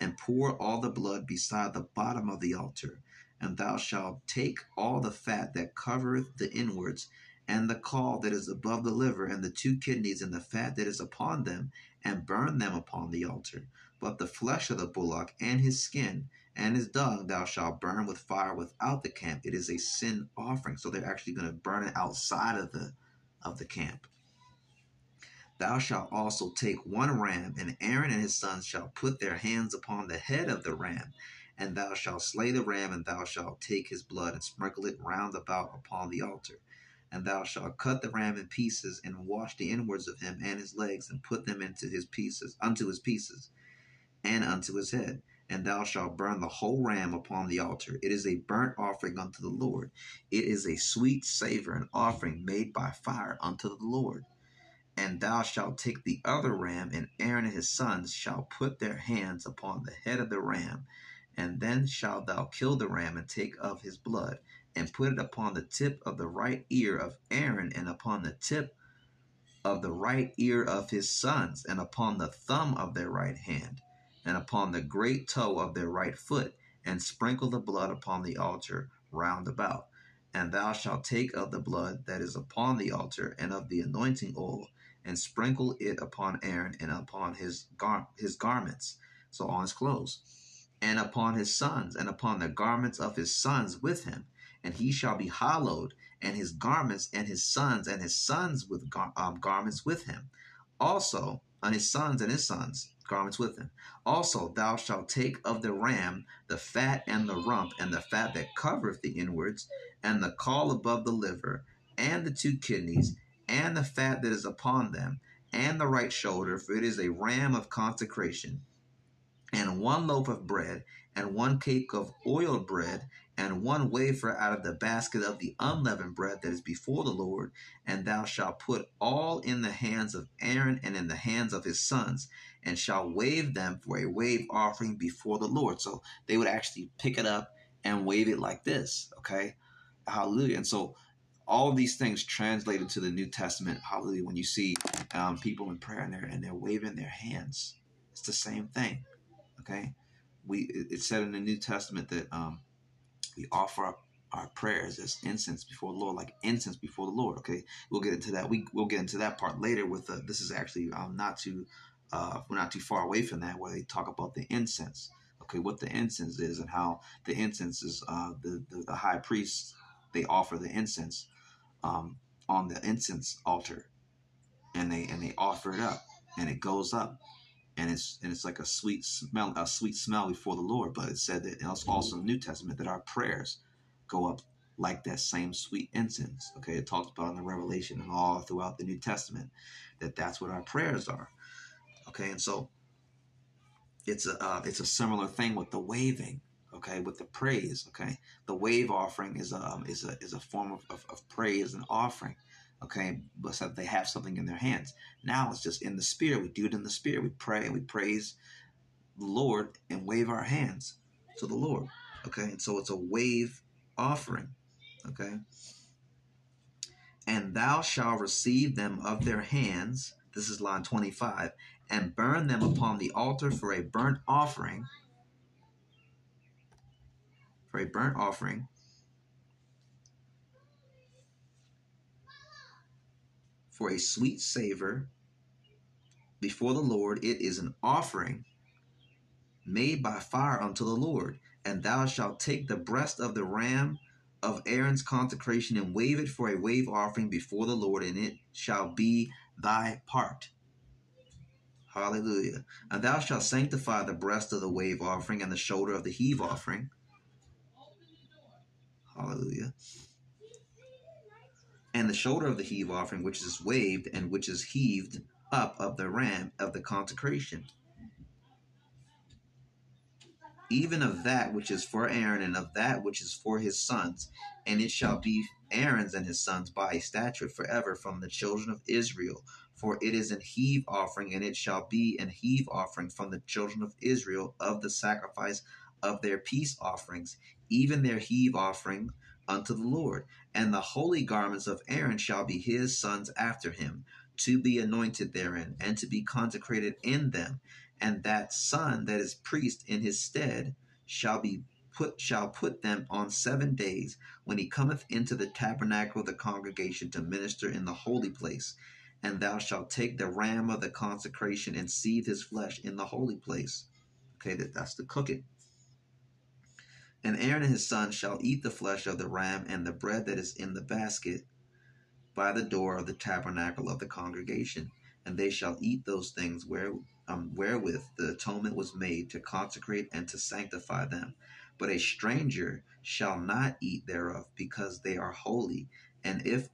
and pour all the blood beside the bottom of the altar and thou shalt take all the fat that covereth the inwards, and the caul that is above the liver, and the two kidneys, and the fat that is upon them, and burn them upon the altar. But the flesh of the bullock, and his skin, and his dung, thou shalt burn with fire without the camp. It is a sin offering. So they're actually going to burn it outside of the of the camp. Thou shalt also take one ram, and Aaron and his sons shall put their hands upon the head of the ram, and thou shalt slay the ram, and thou shalt take his blood and sprinkle it round about upon the altar. And thou shalt cut the ram in pieces, and wash the inwards of him and his legs, and put them into his pieces, unto his pieces, and unto his head. And thou shalt burn the whole ram upon the altar. It is a burnt offering unto the Lord. It is a sweet savor, an offering made by fire unto the Lord. And thou shalt take the other ram, and Aaron and his sons shall put their hands upon the head of the ram, and then shalt thou kill the ram and take of his blood, and put it upon the tip of the right ear of Aaron, and upon the tip of the right ear of his sons, and upon the thumb of their right hand, and upon the great toe of their right foot, and sprinkle the blood upon the altar round about. And thou shalt take of the blood that is upon the altar, and of the anointing oil, and sprinkle it upon Aaron and upon his gar- his garments, so on his clothes and upon his sons, and upon the garments of his sons with him. And he shall be hallowed, and his garments, and his sons, and his sons with gar- um, garments with him. Also, on his sons and his sons, garments with him. Also, thou shalt take of the ram the fat and the rump, and the fat that covereth the inwards, and the caul above the liver, and the two kidneys, and the fat that is upon them, and the right shoulder, for it is a ram of consecration and one loaf of bread, and one cake of oiled bread, and one wafer out of the basket of the unleavened bread that is before the Lord. And thou shalt put all in the hands of Aaron and in the hands of his sons, and shall wave them for a wave offering before the Lord. So they would actually pick it up and wave it like this. Okay, hallelujah. And so all these things translated to the New Testament, hallelujah. When you see um, people in prayer and they're and they're waving their hands, it's the same thing. Okay, we it said in the New Testament that um, we offer up our prayers as incense before the Lord, like incense before the Lord. Okay, we'll get into that. We we'll get into that part later. With the, this is actually um, not too uh, we're not too far away from that, where they talk about the incense. Okay, what the incense is and how the incense is uh, the, the the high priest they offer the incense um, on the incense altar, and they and they offer it up, and it goes up, and it's and it's like a sweet smell, a sweet smell before the Lord. But it said that it's also in the New Testament that our prayers go up like that same sweet incense. Okay, it talks about in the Revelation and all throughout the New Testament that that's what our prayers are. Okay, and so it's a uh, it's a similar thing with the waving. Okay, with the praise. Okay, the wave offering is a um, is a is a form of, of, of praise and offering. Okay, but so they have something in their hands. Now it's just in the spirit. We do it in the spirit. We pray and we praise the Lord and wave our hands to the Lord. Okay, and so it's a wave offering. Okay, and thou shalt receive them of their hands. This is line 25 and burn them upon the altar for a burnt offering. For a burnt offering. For a sweet savor before the Lord, it is an offering made by fire unto the Lord. And thou shalt take the breast of the ram of Aaron's consecration and wave it for a wave offering before the Lord, and it shall be thy part. Hallelujah. And thou shalt sanctify the breast of the wave offering and the shoulder of the heave offering. Hallelujah. And the shoulder of the heave offering, which is waved and which is heaved up of the ram of the consecration. Even of that which is for Aaron and of that which is for his sons. And it shall be Aaron's and his sons by statute forever from the children of Israel for it is an heave offering, and it shall be an heave offering from the children of Israel of the sacrifice of their peace offerings, even their heave offering unto the Lord. And the holy garments of Aaron shall be his sons after him, to be anointed therein, and to be consecrated in them. And that son that is priest in his stead shall be put shall put them on seven days when he cometh into the tabernacle of the congregation to minister in the holy place and thou shalt take the ram of the consecration and seethe his flesh in the holy place. Okay, that, that's the cooking. And Aaron and his sons shall eat the flesh of the ram and the bread that is in the basket by the door of the tabernacle of the congregation. And they shall eat those things where, um, wherewith the atonement was made to consecrate and to sanctify them. But a stranger shall not eat thereof, because they are holy. And if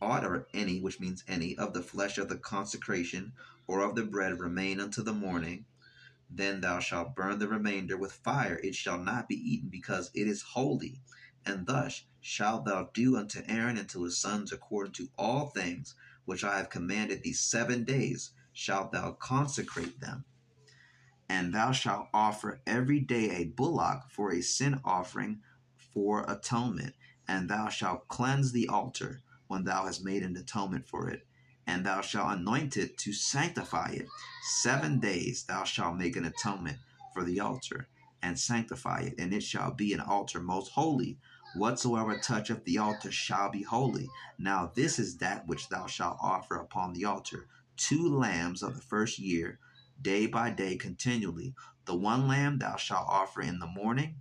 aught or any, which means any, of the flesh of the consecration or of the bread remain unto the morning, then thou shalt burn the remainder with fire. It shall not be eaten, because it is holy. And thus shalt thou do unto Aaron and to his sons according to all things which I have commanded thee seven days, shalt thou consecrate them. And thou shalt offer every day a bullock for a sin offering for atonement, and thou shalt cleanse the altar when thou hast made an atonement for it, and thou shalt anoint it to sanctify it. Seven days thou shalt make an atonement for the altar, and sanctify it, and it shall be an altar most holy. Whatsoever toucheth the altar shall be holy. Now this is that which thou shalt offer upon the altar two lambs of the first year, day by day continually. The one lamb thou shalt offer in the morning,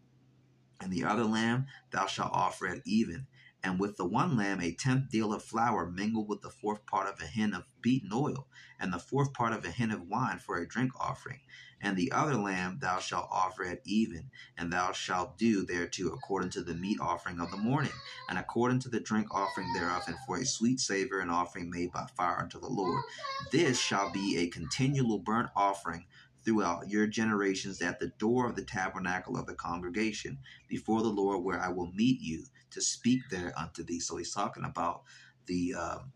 and the other lamb thou shalt offer at even and with the one lamb a tenth deal of flour mingled with the fourth part of a hin of beaten oil, and the fourth part of a hin of wine for a drink offering. And the other lamb thou shalt offer at even, and thou shalt do thereto according to the meat offering of the morning, and according to the drink offering thereof, and for a sweet savor an offering made by fire unto the Lord. This shall be a continual burnt offering throughout your generations at the door of the tabernacle of the congregation before the Lord, where I will meet you to speak there unto thee. So he's talking about the um,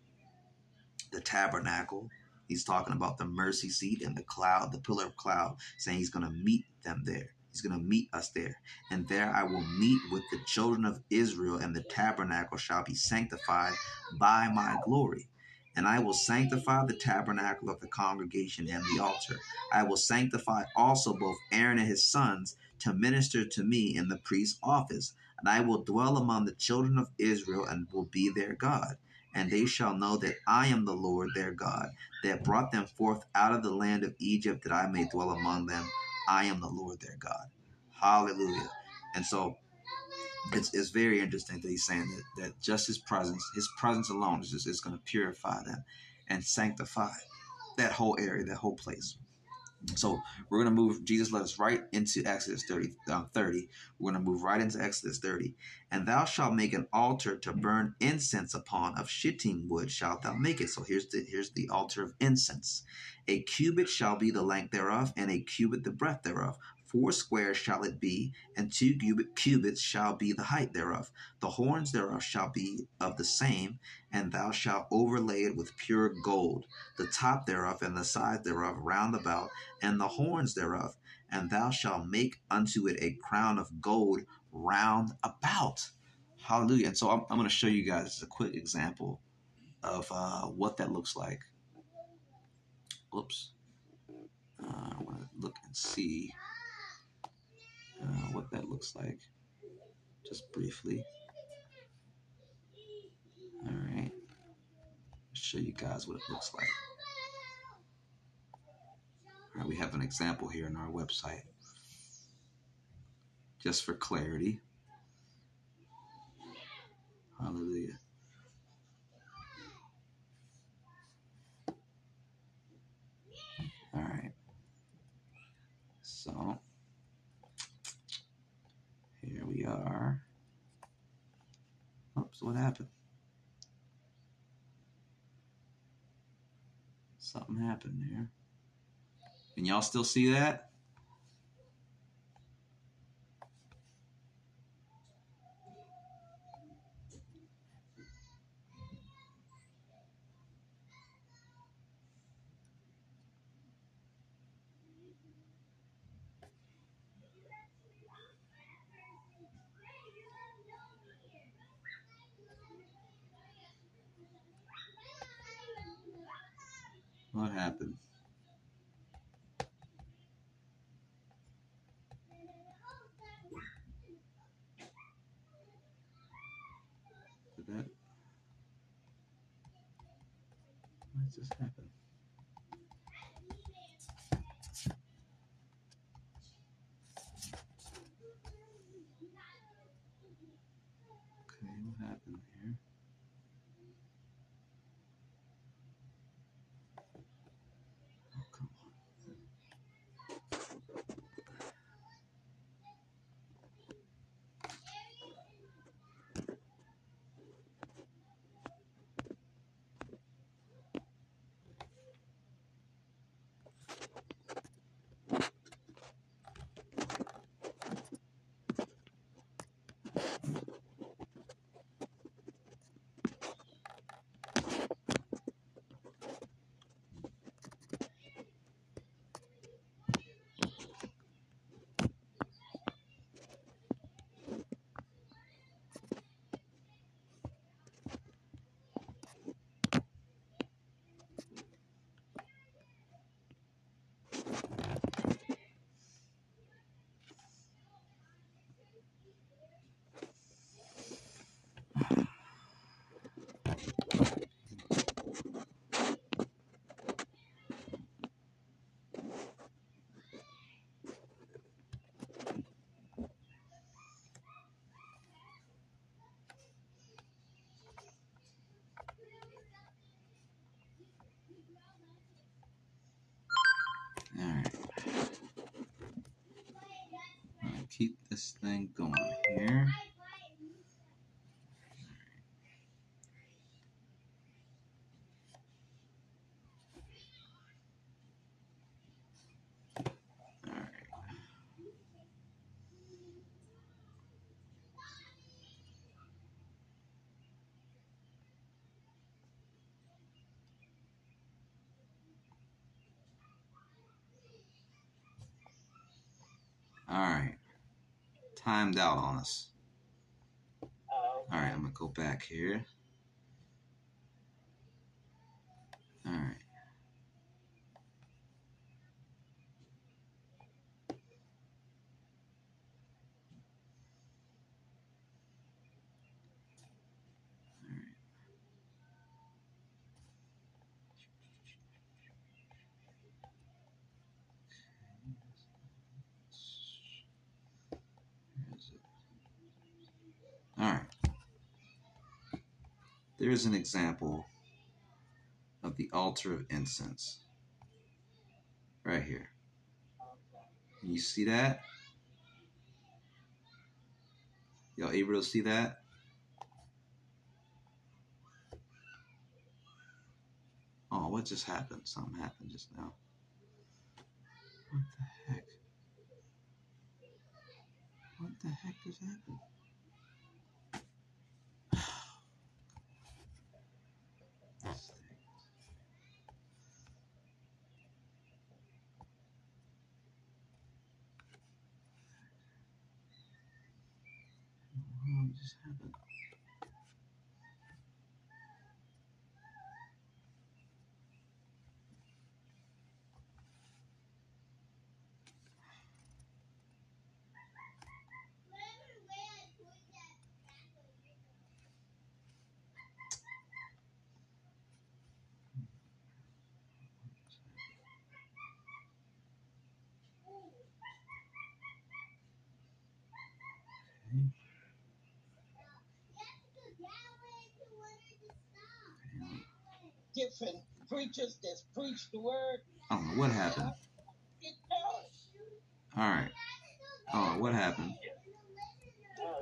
the tabernacle. He's talking about the mercy seat and the cloud, the pillar of cloud, saying he's going to meet them there. He's going to meet us there. And there I will meet with the children of Israel, and the tabernacle shall be sanctified by my glory. And I will sanctify the tabernacle of the congregation and the altar. I will sanctify also both Aaron and his sons to minister to me in the priest's office. And I will dwell among the children of Israel and will be their God. And they shall know that I am the Lord their God, that brought them forth out of the land of Egypt, that I may dwell among them. I am the Lord their God. Hallelujah. And so it's, it's very interesting that he's saying that, that just his presence, his presence alone is is going to purify them and sanctify that whole area, that whole place. So we're going to move, Jesus led us right into Exodus 30, um, 30. We're going to move right into Exodus 30. And thou shalt make an altar to burn incense upon of shittim wood shalt thou make it. So here's the, here's the altar of incense. A cubit shall be the length thereof, and a cubit the breadth thereof. Four squares shall it be, and two cubits shall be the height thereof. The horns thereof shall be of the same, and thou shalt overlay it with pure gold, the top thereof and the sides thereof round about, and the horns thereof. And thou shalt make unto it a crown of gold round about. Hallelujah. And so I'm, I'm going to show you guys a quick example of uh, what that looks like. Oops. Uh, I want to look and see uh, what that looks like just briefly. All right, show you guys what it looks like. All right, we have an example here on our website just for clarity. Hallelujah. All right. So here we are. Oops, what happened? Something happened there. Can y'all still see that? What happened? Did that? What just happened? Okay, what happened here? This thing going here. All right. All right. Timed out on us. Uh, All right, I'm gonna go back here. There's an example of the altar of incense. Right here. You see that? Y'all able to see that? Oh, what just happened? Something happened just now. What the heck? What the heck just happened? Just happened? Different preachers that's preached the word. Know what happened. All right. Oh, what happened?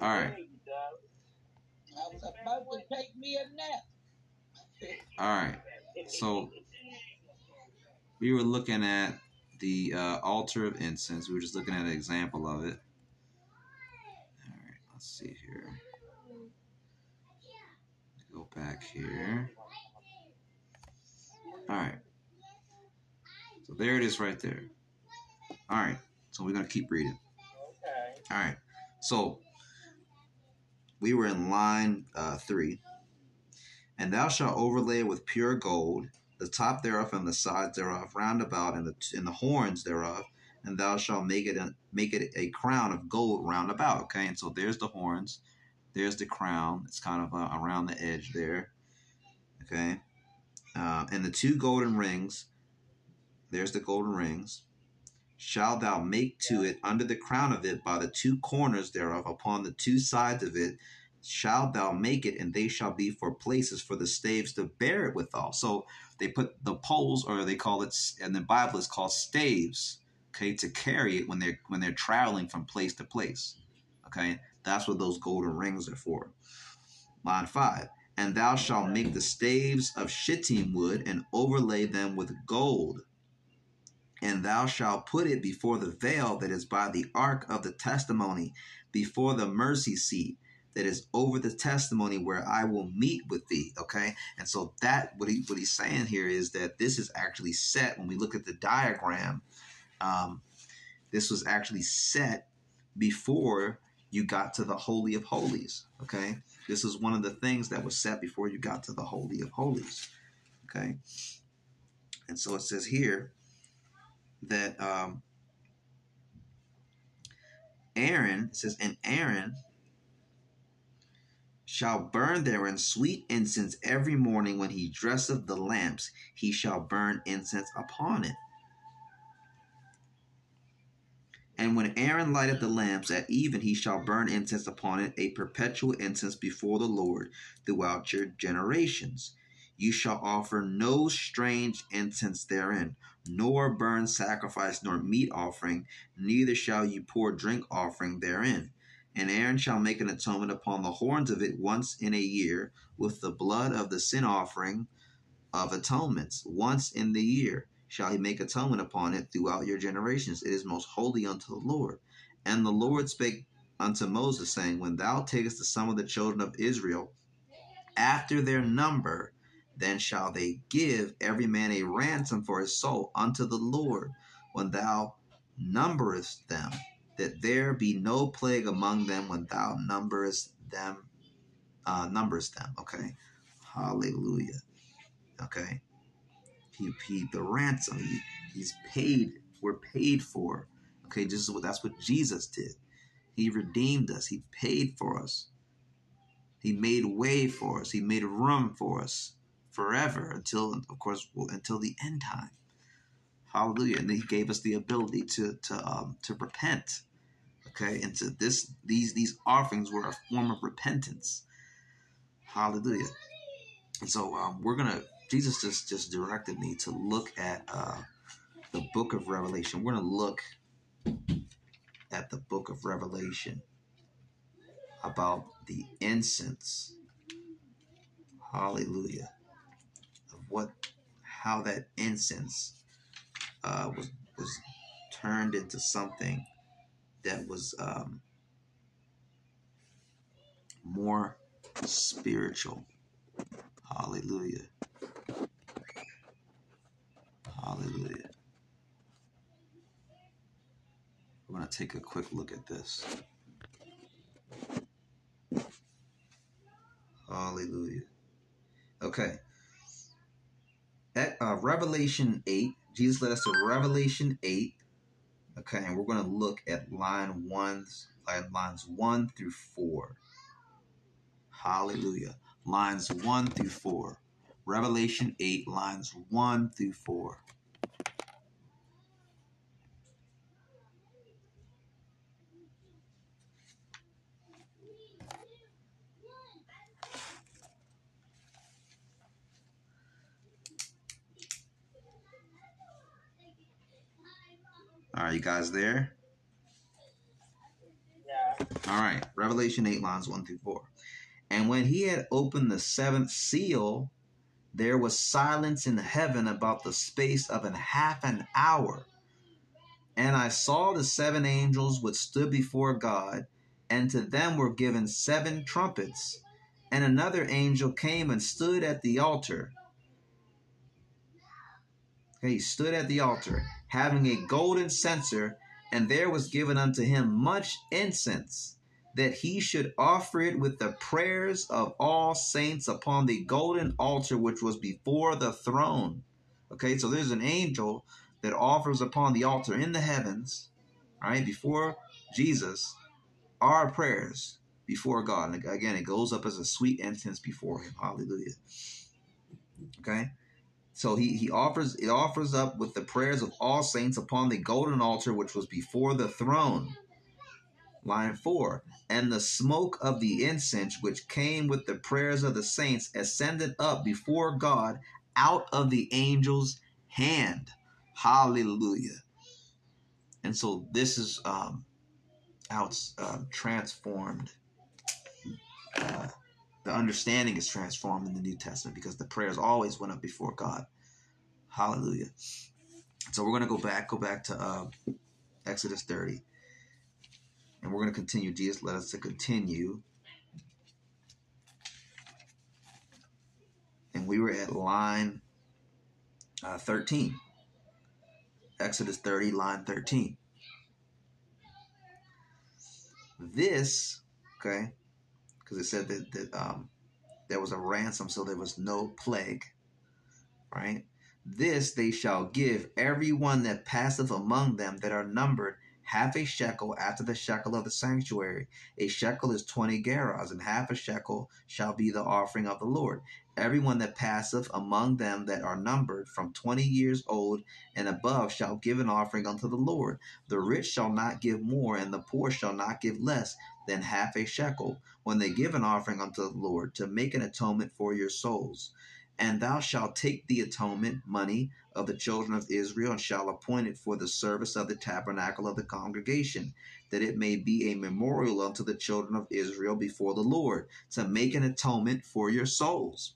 All right. there you go. I was about to take me a nap. All right. So we were looking at the uh, altar of incense. We were just looking at an example of it. All right. Let's see here. Go back here. All right. So there it is right there. All right. So we're going to keep reading. Okay. All right. So we were in line uh, three. And thou shalt overlay it with pure gold, the top thereof and the sides thereof, round about, and the and the horns thereof. And thou shalt make it a, make it a crown of gold round about. Okay. And so there's the horns, there's the crown. It's kind of uh, around the edge there. Okay. Uh, and the two golden rings. There's the golden rings shalt thou make to it under the crown of it by the two corners thereof upon the two sides of it shalt thou make it and they shall be for places for the staves to bear it withal so they put the poles or they call it and the bible is called staves okay to carry it when they're when they're traveling from place to place okay? That's what those golden rings are for. Line five and thou shalt make the staves of shittim wood and overlay them with gold and thou shalt put it before the veil that is by the ark of the testimony, before the mercy seat that is over the testimony where I will meet with thee. Okay. And so that what he what he's saying here is that this is actually set when we look at the diagram. Um, this was actually set before you got to the Holy of Holies. Okay. This is one of the things that was set before you got to the Holy of Holies. Okay. And so it says here, that um, Aaron says, and Aaron shall burn therein sweet incense every morning when he dresseth the lamps, he shall burn incense upon it. And when Aaron lighteth the lamps at even, he shall burn incense upon it, a perpetual incense before the Lord throughout your generations. You shall offer no strange incense therein, nor burn sacrifice, nor meat offering, neither shall you pour drink offering therein. And Aaron shall make an atonement upon the horns of it once in a year with the blood of the sin offering of atonements. Once in the year shall he make atonement upon it throughout your generations. It is most holy unto the Lord. And the Lord spake unto Moses, saying, When thou takest the sum of the children of Israel after their number, then shall they give every man a ransom for his soul unto the Lord when thou numberest them. that there be no plague among them when thou numberest them, uh, numbers them. Okay, Hallelujah. Okay, he he the ransom. He, he's paid. We're paid for. Okay, just what that's what Jesus did. He redeemed us. He paid for us. He made way for us. He made room for us forever until, of course, until the end time. Hallelujah! And He gave us the ability to to um, to repent. Okay, and so this these these offerings were a form of repentance. Hallelujah! And so um, we're gonna. Jesus just just directed me to look at uh, the book of Revelation. We're gonna look at the book of Revelation about the incense. Hallelujah. Of what, how that incense uh, was was turned into something that was um, more spiritual. Hallelujah. Hallelujah. We're going to take a quick look at this. Hallelujah. Okay. At uh, Revelation 8, Jesus led us to Revelation 8. Okay, and we're going to look at line ones, lines 1 through 4. Hallelujah. Lines 1 through 4. Revelation 8, lines 1 through 4. All right, you guys there? Yeah. All right, Revelation 8, lines 1 through 4. And when he had opened the seventh seal, there was silence in heaven about the space of an half an hour. And I saw the seven angels which stood before God, and to them were given seven trumpets. And another angel came and stood at the altar. He stood at the altar, having a golden censer, and there was given unto him much incense, that he should offer it with the prayers of all saints upon the golden altar which was before the throne. Okay, so there's an angel that offers upon the altar in the heavens, right, before Jesus, our prayers before God. And again, it goes up as a sweet incense before him. Hallelujah. Okay. So he, he offers it offers up with the prayers of all saints upon the golden altar which was before the throne. Line four, and the smoke of the incense which came with the prayers of the saints ascended up before God out of the angel's hand. Hallelujah. And so this is um, how it's um, transformed. Uh, the understanding is transformed in the New Testament because the prayers always went up before God. Hallelujah. So we're going to go back, go back to uh, Exodus 30. And we're going to continue. Jesus led us to continue. And we were at line uh, 13. Exodus 30, line 13. This, okay, because it said that, that um, there was a ransom, so there was no plague, right? This they shall give every one that passeth among them that are numbered half a shekel after the shekel of the sanctuary. A shekel is twenty gerahs, and half a shekel shall be the offering of the Lord. Everyone that passeth among them that are numbered from twenty years old and above shall give an offering unto the Lord. The rich shall not give more, and the poor shall not give less than half a shekel, when they give an offering unto the Lord, to make an atonement for your souls. And thou shalt take the atonement money of the children of Israel, and shall appoint it for the service of the tabernacle of the congregation, that it may be a memorial unto the children of Israel before the Lord, to make an atonement for your souls.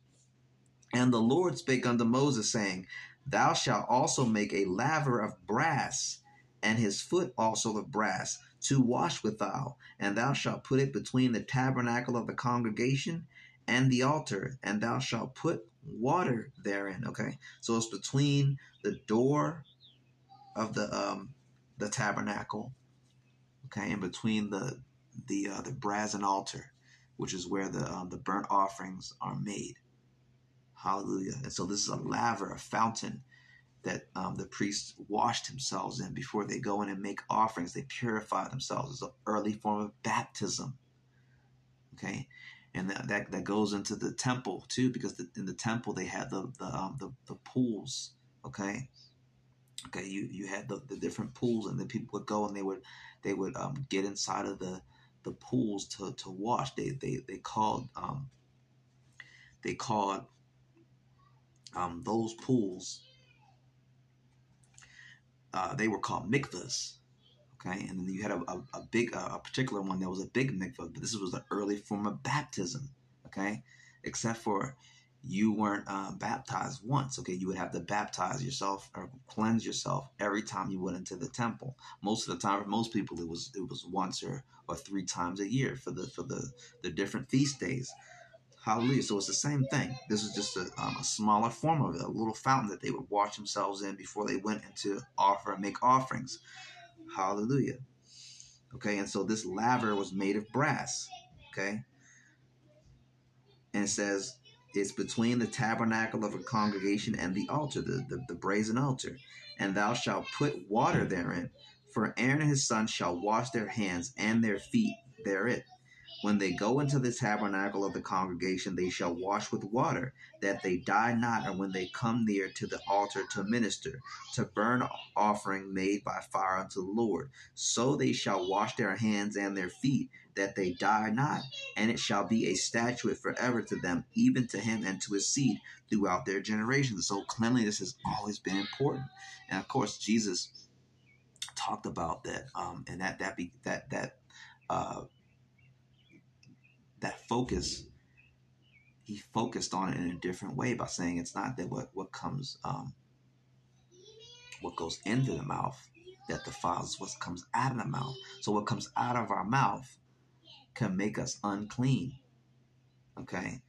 And the Lord spake unto Moses, saying, Thou shalt also make a laver of brass, and his foot also of brass, to wash withal, and thou shalt put it between the tabernacle of the congregation and the altar, and thou shalt put water therein. Okay, so it's between the door of the um the tabernacle, Okay, in between the the uh, the brazen altar, which is where the um, the burnt offerings are made. Hallelujah! And so this is a laver, a fountain that um, the priests washed themselves in before they go in and make offerings. They purify themselves. It's an early form of baptism. Okay, and that, that, that goes into the temple too, because the, in the temple they had the the, um, the the pools. Okay, okay, you you had the, the different pools, and the people would go and they would they would um, get inside of the the pools to, to wash. They they they called um, they called um, those pools. Uh, they were called mikvahs. Okay, and then you had a, a, a big a particular one that was a big mikvah, but this was the early form of baptism. Okay, except for you weren't uh, baptized once. Okay, you would have to baptize yourself or cleanse yourself every time you went into the temple. Most of the time, for most people, it was it was once or, or three times a year for the for the the different feast days. Hallelujah. So it's the same thing. This is just a, um, a smaller form of it, a little fountain that they would wash themselves in before they went into offer and make offerings. Hallelujah. Okay, and so this laver was made of brass. Okay. And it says it's between the tabernacle of a congregation and the altar, the, the, the brazen altar. And thou shalt put water therein, for Aaron and his sons shall wash their hands and their feet therein. When they go into the tabernacle of the congregation, they shall wash with water, that they die not, and when they come near to the altar to minister, to burn offering made by fire unto the Lord. So they shall wash their hands and their feet, that they die not, and it shall be a statute forever to them, even to him and to his seed throughout their generations. So cleanliness has always been important, and of course Jesus talked about that, um, and that that be that that. Uh, that focus he focused on it in a different way by saying it's not that what what comes um, what goes into the mouth that defiles what comes out of the mouth. So what comes out of our mouth can make us unclean okay?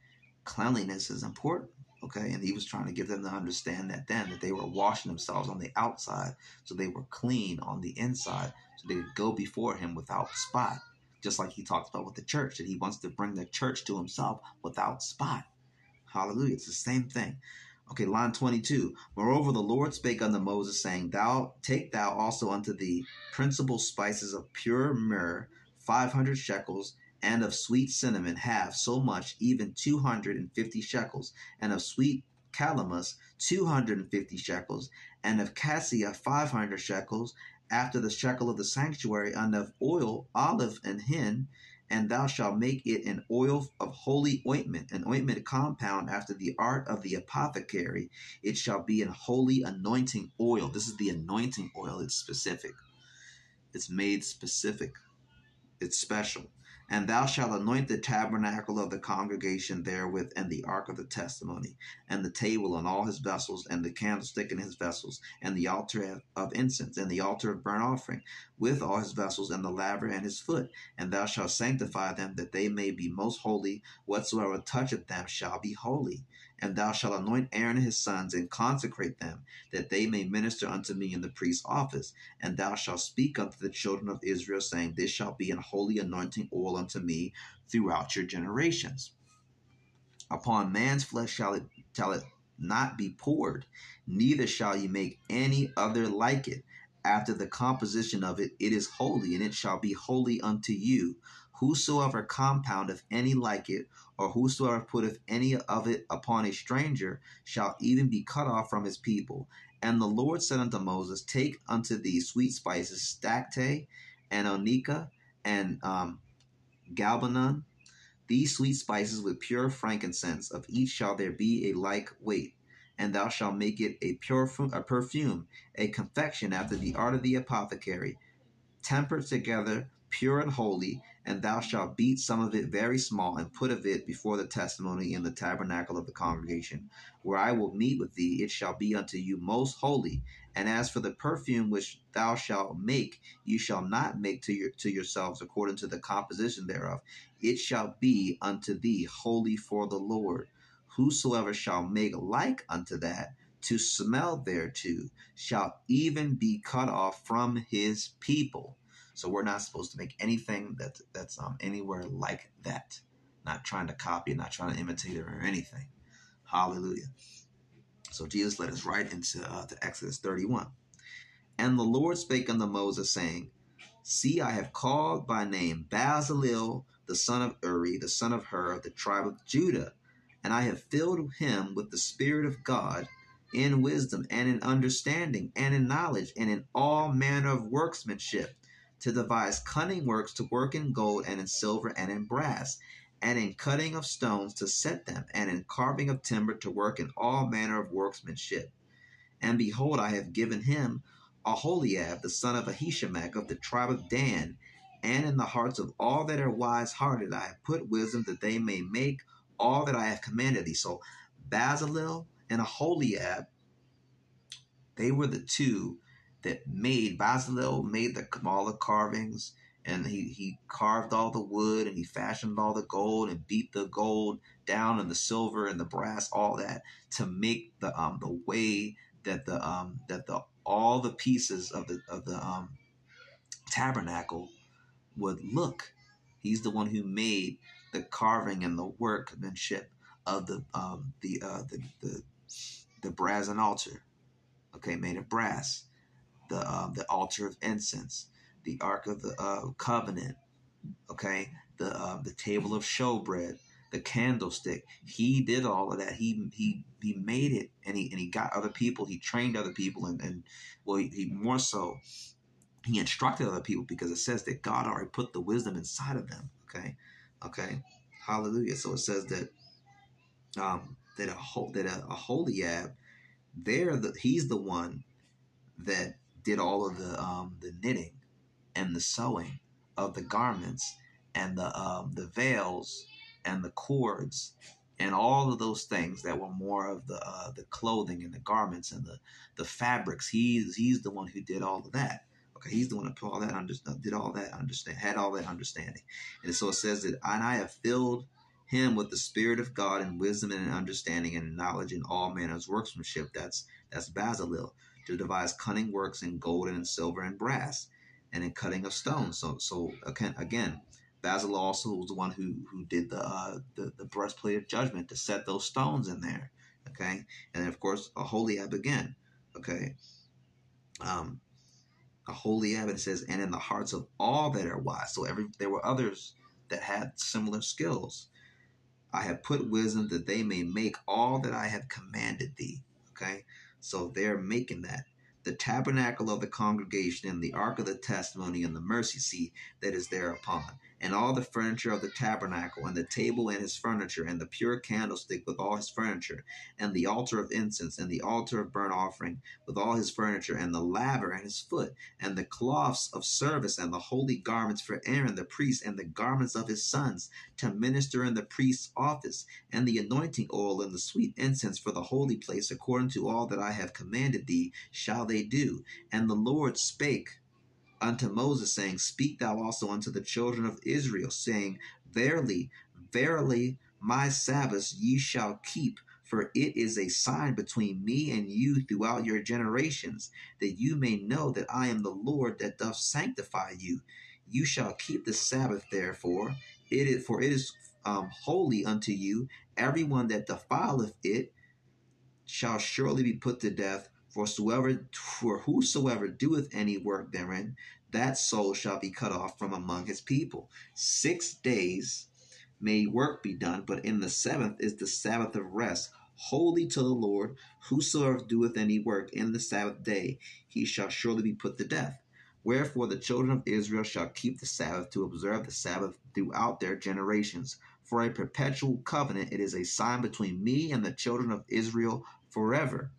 Cleanliness is important okay? And he was trying to give them to understand that then that they were washing themselves on the outside so they were clean on the inside so they could go before him without spot just like he talks about with the church, that he wants to bring the church to himself without spot. Hallelujah. It's the same thing. Okay, line 22. Moreover, the Lord spake unto Moses, saying, Thou take thou also unto thee principal spices of pure myrrh, five hundred shekels, and of sweet cinnamon, half so much, even two hundred and fifty shekels, and of sweet calamus, two hundred and fifty shekels, and of cassia, five hundred shekels, after the shekel of the sanctuary, of oil, olive, and hin, and thou shalt make it an oil of holy ointment, an ointment compound after the art of the apothecary. It shall be an holy anointing oil. This is the anointing oil. It's specific. It's made specific. It's special. And thou shalt anoint the tabernacle of the congregation therewith, and the ark of the testimony, and the table and all his vessels, and the candlestick and his vessels, and the altar of incense, and the altar of burnt offering, with all his vessels, and the laver and his foot. And thou shalt sanctify them, that they may be most holy. Whatsoever toucheth them shall be holy. And thou shalt anoint Aaron and his sons, and consecrate them, that they may minister unto me in the priest's office. And thou shalt speak unto the children of Israel, saying, This shall be an holy anointing oil unto me throughout your generations. Upon man's flesh shall it, shall it not be poured, neither shall ye make any other like it. After the composition of it, it is holy, and it shall be holy unto you. Whosoever compoundeth any like it, or whosoever putteth any of it upon a stranger, shall even be cut off from his people. And the Lord said unto Moses, Take unto thee sweet spices, stacte, and onycha, and um, galbanum, these sweet spices with pure frankincense. Of each shall there be a like weight. And thou shalt make it a pure a perfume, a confection after the art of the apothecary, tempered together, pure and holy, and thou shalt beat some of it very small, and put of it before the testimony in the tabernacle of the congregation. Where I will meet with thee, it shall be unto you most holy. And as for the perfume which thou shalt make, you shall not make to your to yourselves according to the composition thereof. It shall be unto thee holy for the Lord. Whosoever shall make like unto that, to smell thereto, shall even be cut off from his people. So we're not supposed to make anything that that's um, anywhere like that. Not trying to copy not trying to imitate it or anything. Hallelujah. So Jesus led us right into uh, to Exodus 31. And the Lord spake unto Moses, saying, See, I have called by name Bazalel, the son of Uri, the son of Hur, of the tribe of Judah, and I have filled him with the Spirit of God in wisdom and in understanding and in knowledge and in all manner of workmanship to devise cunning works to work in gold and in silver and in brass and in cutting of stones to set them and in carving of timber to work in all manner of workmanship. And behold, I have given him Aholiab, the son of Ahishamach of the tribe of Dan, and in the hearts of all that are wise hearted I have put wisdom that they may make all that I have commanded thee. So Bazalel and Aholiab, they were the two that made Bazalel made the all the carvings and he, he carved all the wood and he fashioned all the gold and beat the gold down and the silver and the brass, all that to make the um the way that the um that the all the pieces of the of the um tabernacle would look. He's the one who made the carving and the workmanship of the um the uh the the, the brazen altar. Okay, made of brass. The um the altar of incense, the ark of the uh, covenant. Okay, the uh, the table of showbread, the candlestick. He did all of that. He he he made it, and he and he got other people. He trained other people, and and well, he, he more so he instructed other people because it says that God already put the wisdom inside of them. Okay, okay, hallelujah. So it says that um that a that a, Aholiab, there the he's the one that did all of the um the knitting and the sewing of the garments and the um the veils and the cords and all of those things that were more of the uh, the clothing and the garments and the the fabrics. He's he's the one who did all of that. Okay, he's the one who put all that under, did all that understand, had all that understanding. And so it says that, and I have filled him with the spirit of God and wisdom and understanding and knowledge in all manners workmanship. That's that's Bazalel to devise cunning works in gold and in silver and brass, and in cutting of stones. So so again again, Basil also was the one who who did the uh, the the breastplate of judgment to set those stones in there. Okay, and then of course Aholiab again. Okay, um, Aholiab it says, and in the hearts of all that are wise. So every there were others that had similar skills. I have put wisdom that they may make all that I have commanded thee. Okay, so they're making that. The tabernacle of the congregation and the ark of the testimony and the mercy seat that is thereupon and all the furniture of the tabernacle, and the table and his furniture, and the pure candlestick with all his furniture, and the altar of incense, and the altar of burnt offering with all his furniture, and the laver and his foot, and the cloths of service, and the holy garments for Aaron the priest, and the garments of his sons to minister in the priest's office, and the anointing oil and the sweet incense for the holy place, according to all that I have commanded thee, shall they do. And the Lord spake unto Moses, saying, Speak thou also unto the children of Israel, saying, Verily, verily, my Sabbath ye shall keep, for it is a sign between me and you throughout your generations, that you may know that I am the Lord that doth sanctify you. You shall keep the Sabbath, therefore, it is for it is um, holy unto you. Everyone that defileth it shall surely be put to death. For whosoever, for whosoever doeth any work therein, that soul shall be cut off from among his people. Six days may work be done, but in the seventh is the Sabbath of rest, holy to the Lord. Whosoever doeth any work in the Sabbath day, he shall surely be put to death. Wherefore the children of Israel shall keep the Sabbath to observe the Sabbath throughout their generations. For a perpetual covenant it is a sign between me and the children of Israel forever.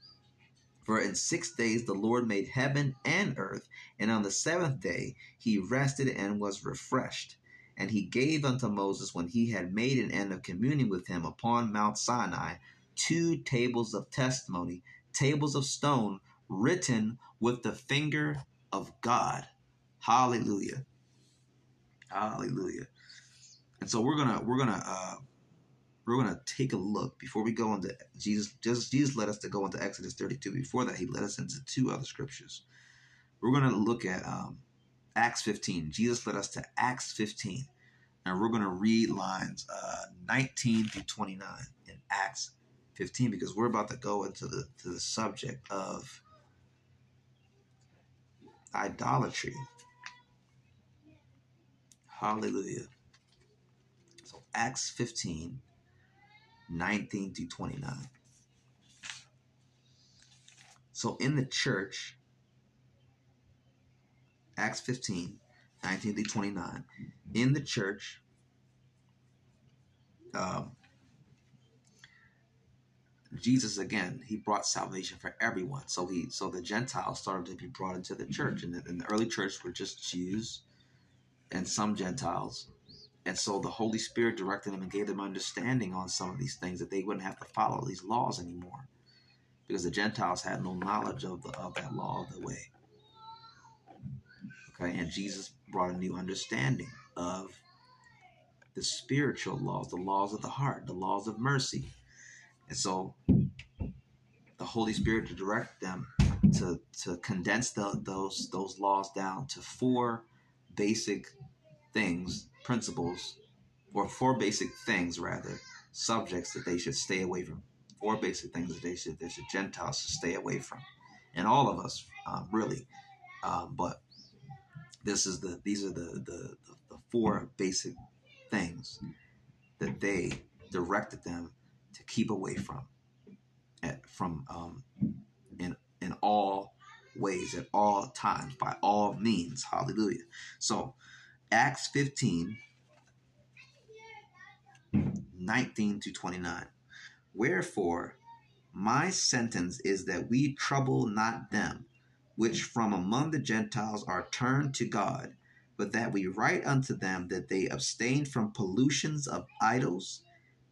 For in six days the Lord made heaven and earth, and on the seventh day he rested and was refreshed. And he gave unto Moses, when he had made an end of communing with him upon Mount Sinai, two tables of testimony, tables of stone, written with the finger of God. Hallelujah. Hallelujah. And so we're gonna we're gonna uh, we're going to take a look before we go into Jesus. Just Jesus led us to go into Exodus 32. Before that, he led us into two other scriptures. We're going to look at um, Acts 15. Jesus led us to Acts 15. And we're going to read lines uh, 19 through 29 in Acts 15 because we're about to go into the to the subject of idolatry. Hallelujah. So Acts 15, 19 through 29. So in the church, Acts 15, 19 through 29, in the church, um, Jesus again, he brought salvation for everyone. So he, so the Gentiles started to be brought into the church, and and the early church were just Jews and some Gentiles. And so the Holy Spirit directed them and gave them understanding on some of these things that they wouldn't have to follow these laws anymore because the Gentiles had no knowledge of, the, of that law of the way. Okay, and Jesus brought a new understanding of the spiritual laws, the laws of the heart, the laws of mercy. And so the Holy Spirit to direct them to, to condense the, those those laws down to four basic things, principles, or four basic things rather, subjects that they should stay away from. Four basic things that they should, they should Gentiles should stay away from, and all of us um, really. Um, but this is the these are the, the the four basic things that they directed them to keep away from, at, from um, in in all ways at all times by all means. Hallelujah. So Acts 15, 19 to 29. Wherefore, my sentence is that we trouble not them which from among the Gentiles are turned to God, but that we write unto them that they abstain from pollutions of idols,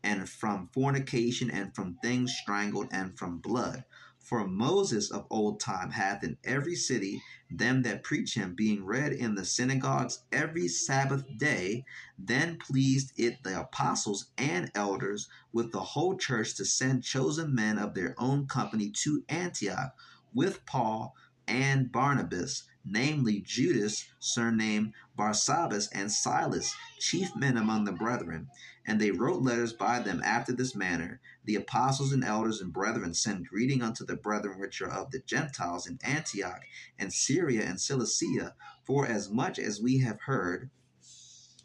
and from fornication, and from things strangled, and from blood. For Moses of old time hath in every city them that preach him, being read in the synagogues every Sabbath day. Then pleased it the apostles and elders with the whole church to send chosen men of their own company to Antioch with Paul and Barnabas, namely Judas, surnamed Barsabbas, and Silas, chief men among the brethren. And they wrote letters by them after this manner. The apostles and elders and brethren send greeting unto the brethren which are of the Gentiles in Antioch and Syria and Cilicia, for as much as we have heard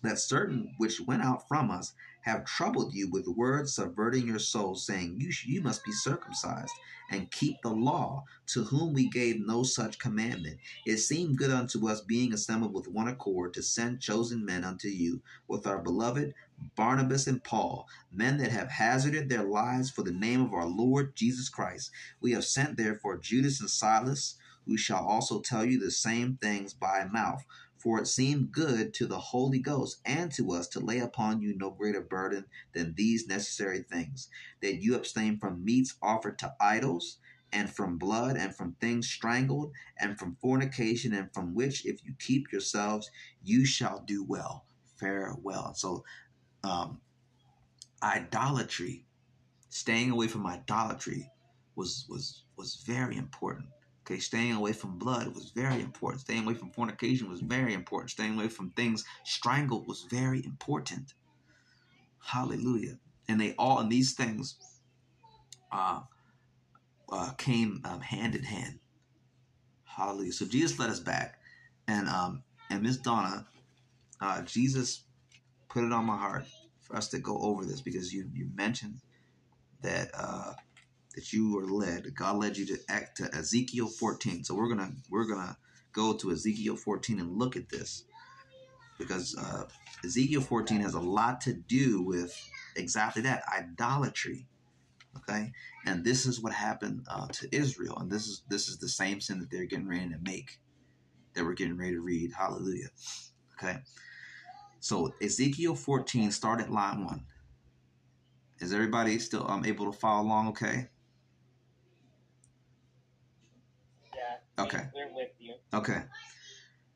that certain which went out from us have troubled you with words subverting your souls, saying, You, you must be circumcised and keep the law, to whom we gave no such commandment. It seemed good unto us, being assembled with one accord, to send chosen men unto you, with our beloved Barnabas and Paul, men that have hazarded their lives for the name of our Lord Jesus Christ. We have sent therefore Judas and Silas, who shall also tell you the same things by mouth. For it seemed good to the Holy Ghost and to us to lay upon you no greater burden than these necessary things that you abstain from meats offered to idols, and from blood, and from things strangled, and from fornication, and from which, if you keep yourselves, you shall do well. Farewell. So, um, idolatry, staying away from idolatry, was was was very important. Okay, staying away from blood was very important. Staying away from fornication was very important. Staying away from things strangled was very important. Hallelujah. And they all, and these things uh, uh, came um, hand in hand. Hallelujah. So Jesus led us back. And um, and Miss Donna, uh, Jesus put it on my heart for us to go over this because you you mentioned that uh, that you were led. God led you to act to Ezekiel 14. So we're gonna we're gonna go to Ezekiel 14 and look at this because uh, Ezekiel 14 has a lot to do with exactly that idolatry. Okay, and this is what happened uh, to Israel, and this is this is the same sin that they're getting ready to make, that we're getting ready to read. Hallelujah. Okay, so Ezekiel 14, start at line one. Is everybody still um, able to follow along? Okay. Yeah. Okay. We're with you. Okay.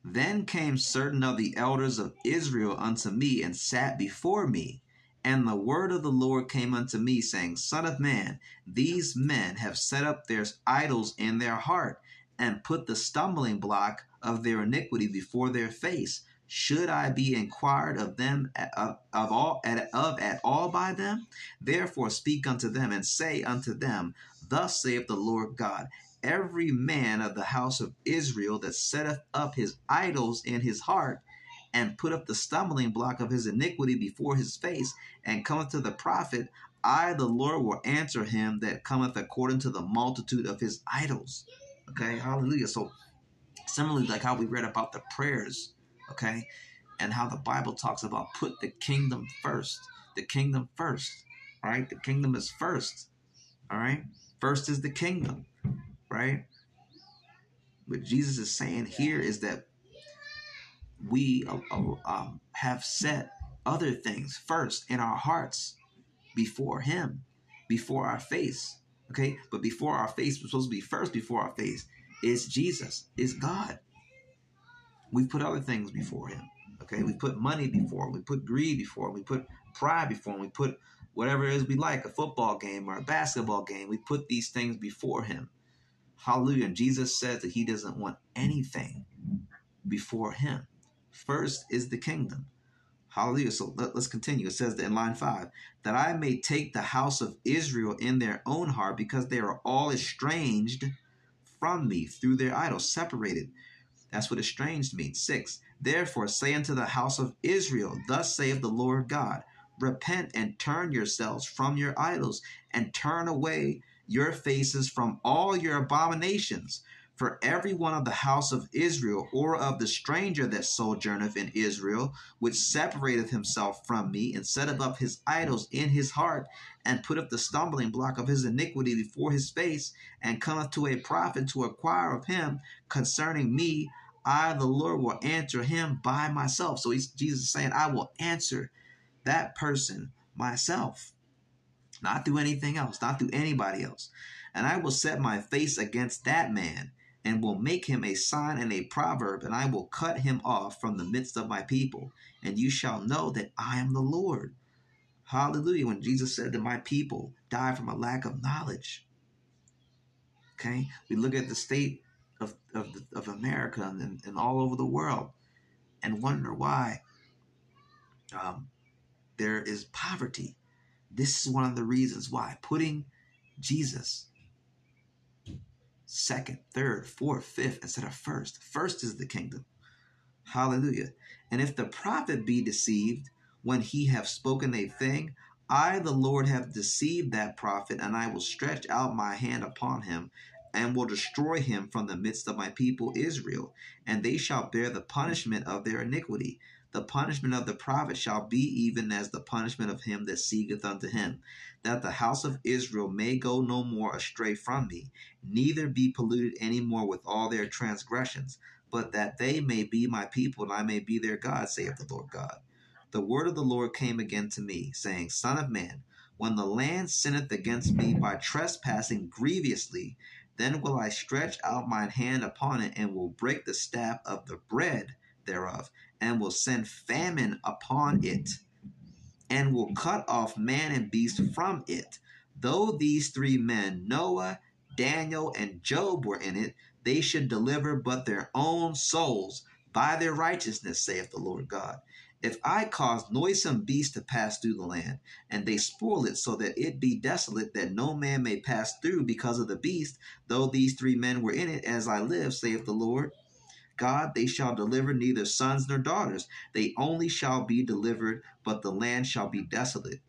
Then came certain of the elders of Israel unto me and sat before me. And the word of the Lord came unto me, saying, Son of man, these men have set up their idols in their heart, and put the stumbling block of their iniquity before their face. Should I be inquired of them of, of all at, of at all by them? Therefore speak unto them and say unto them, Thus saith the Lord God: Every man of the house of Israel that setteth up his idols in his heart, and put up the stumbling block of his iniquity before his face, and cometh to the prophet, I, the Lord, will answer him that cometh according to the multitude of his idols. Okay, hallelujah. So, similarly, like how we read about the prayers, okay, and how the Bible talks about put the kingdom first. The kingdom first, right? The kingdom is first, all right? First is the kingdom, right? What Jesus is saying here is that we uh, uh, um, have set other things first in our hearts before Him, before our face. Okay, but before our face, we're supposed to be first before our face is Jesus, is God. We put other things before Him. Okay, we put money before, him. we put greed before, him. we put pride before, him. we put whatever it is we like, a football game or a basketball game. We put these things before Him. Hallelujah. And Jesus says that He doesn't want anything before Him. First is the kingdom. Hallelujah. So let, us continue. It says that in line five, that I may take the house of Israel in their own heart, because they are all estranged from me through their idols, separated. That's what estranged means. Six, therefore say unto the house of Israel, Thus saith the Lord God, repent and turn yourselves from your idols, and turn away your faces from all your abominations for every one of the house of Israel, or of the stranger that sojourneth in Israel, which separateth himself from me, and setteth up his idols in his heart, and putteth the stumbling block of his iniquity before his face, and cometh to a prophet to inquire of him concerning me, I, the Lord, will answer him by myself. So he's, Jesus is saying, I will answer that person myself, not through anything else, not through anybody else. And I will set my face against that man and will make him a sign and a proverb, and I will cut him off from the midst of my people, and you shall know that I am the Lord. Hallelujah. When Jesus said that my people die from a lack of knowledge. Okay? We look at the state of, of, America and, and all over the world and wonder why um, there is poverty. This is one of the reasons why putting Jesus second, third, fourth, fifth instead of first. First is the kingdom. Hallelujah. And if the prophet be deceived when he have spoken a thing, I, the Lord, have deceived that prophet, and I will stretch out my hand upon him and will destroy him from the midst of my people Israel, and they shall bear the punishment of their iniquity. The punishment of the prophet shall be even as the punishment of him that seeketh unto him that the house of Israel may go no more astray from me, neither be polluted any more with all their transgressions, but that they may be my people, and I may be their God, saith the Lord God. The word of the Lord came again to me, saying, Son of man, when the land sinneth against me by trespassing grievously, then will I stretch out mine hand upon it, and will break the staff of the bread thereof, and will send famine upon it and will cut off man and beast from it. Though these three men, Noah, Daniel, and Job, were in it, they should deliver but their own souls by their righteousness, saith the Lord God. If I cause noisome beasts to pass through the land, and they spoil it so that it be desolate, that no man may pass through because of the beast, though these three men were in it, as I live, saith the Lord, God, they shall deliver neither sons nor daughters. They only shall be delivered, but the land shall be desolate.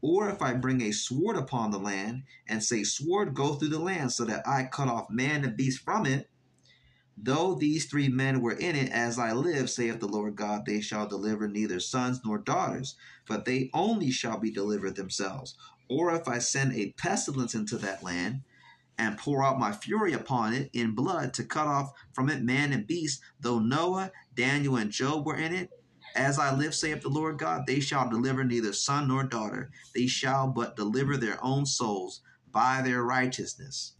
Or if I bring a sword upon the land, and say, Sword, go through the land, so that I cut off man and beast from it, though these three men were in it, as I live, saith the Lord God, they shall deliver neither sons nor daughters, but they only shall be delivered themselves. Or if I send a pestilence into that land, and pour out my fury upon it in blood to cut off from it man and beast, though Noah, Daniel, and Job were in it. As I live, saith the Lord God, they shall deliver neither son nor daughter. They shall but deliver their own souls by their righteousness.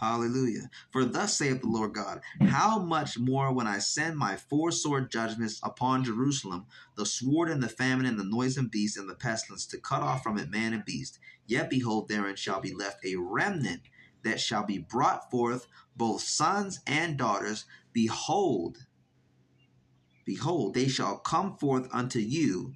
Hallelujah. For thus saith the Lord God, How much more when I send my four sword judgments upon Jerusalem, the sword and the famine and the noisome beast and the pestilence, to cut off from it man and beast. Yet behold, therein shall be left a remnant that shall be brought forth, both sons and daughters, behold, behold, they shall come forth unto you,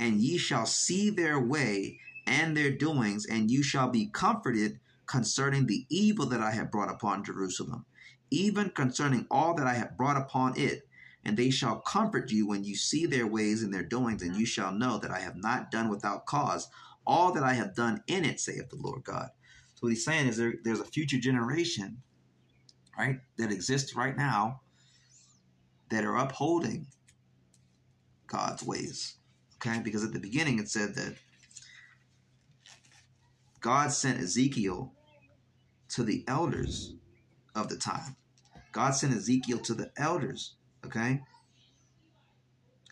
and ye shall see their way and their doings, and you shall be comforted concerning the evil that I have brought upon Jerusalem, even concerning all that I have brought upon it. And they shall comfort you when you see their ways and their doings, and you shall know that I have not done without cause all that I have done in it, saith the Lord God. So what he's saying is there, there's a future generation, right, that exists right now that are upholding God's ways. Okay, because at the beginning it said that God sent Ezekiel to the elders of the time. God sent Ezekiel to the elders. Okay.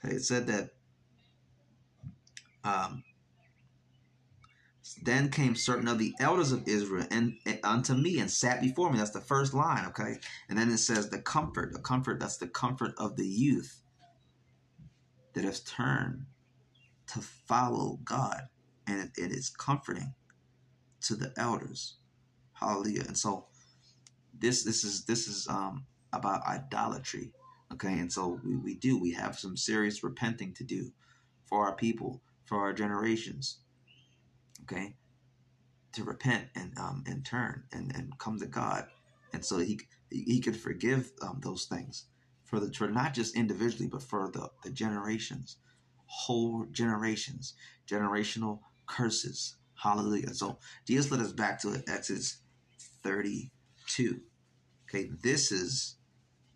Okay. It said that um, then came certain of the elders of Israel and, and, unto me and sat before me. That's the first line, okay? And then it says the comfort, the comfort, that's the comfort of the youth that has turned to follow God. And it, it is comforting to the elders. Hallelujah. And so this this is this is um about idolatry. Okay, and so we, we do, we have some serious repenting to do for our people, for our generations. Okay, to repent and um and turn and and come to God, and so he he could forgive um, those things for the for not just individually, but for the the generations, whole generations, generational curses. Hallelujah. So Jesus led us back to Exodus 32. Okay, this is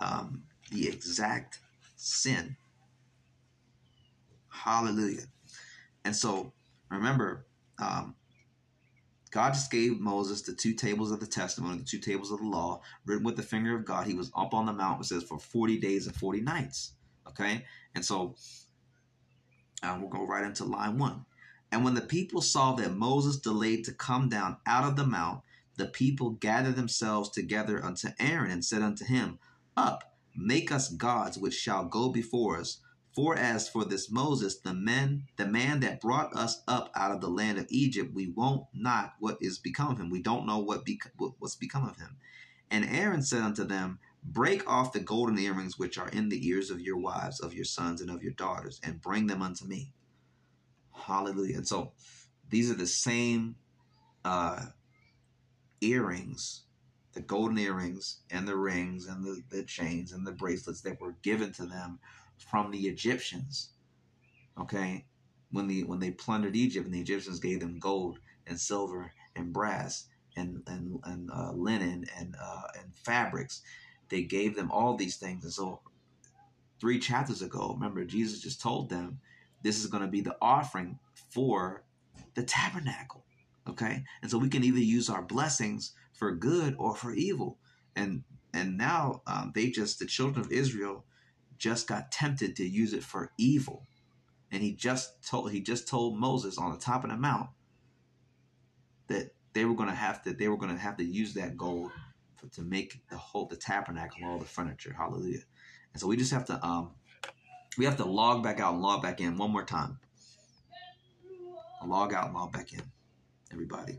um, the exact sin. Hallelujah. And so remember, um, God just gave Moses the two tables of the testimony, the two tables of the law, written with the finger of God. He was up on the mount, it says, for 40 days and 40 nights. Okay? And so um, we'll go right into line one. And when the people saw that Moses delayed to come down out of the mount, the people gathered themselves together unto Aaron and said unto him, Up, make us gods which shall go before us. For as for this Moses, the man, the man that brought us up out of the land of Egypt, we won't not what is become of him. We don't know what what's become of him. And Aaron said unto them, Break off the golden earrings which are in the ears of your wives, of your sons, and of your daughters, and bring them unto me. Hallelujah. And so these are the same uh, earrings, the golden earrings and the rings and the, the chains and the bracelets that were given to them from the Egyptians. Okay? When the when they plundered Egypt and the Egyptians gave them gold and silver and brass and and, and uh, linen and uh, and fabrics, they gave them all these things. And so three chapters ago, remember Jesus just told them this is going to be the offering for the tabernacle. Okay. And so we can either use our blessings for good or for evil. And and now um, they just the children of Israel just got tempted to use it for evil. And he just told he just told Moses on the top of the mount that they were going to have to they were going to have to use that gold for, to make the whole the tabernacle all the furniture. Hallelujah. And so we just have to um we have to log back out and log back in one more time. Log out and log back in, everybody.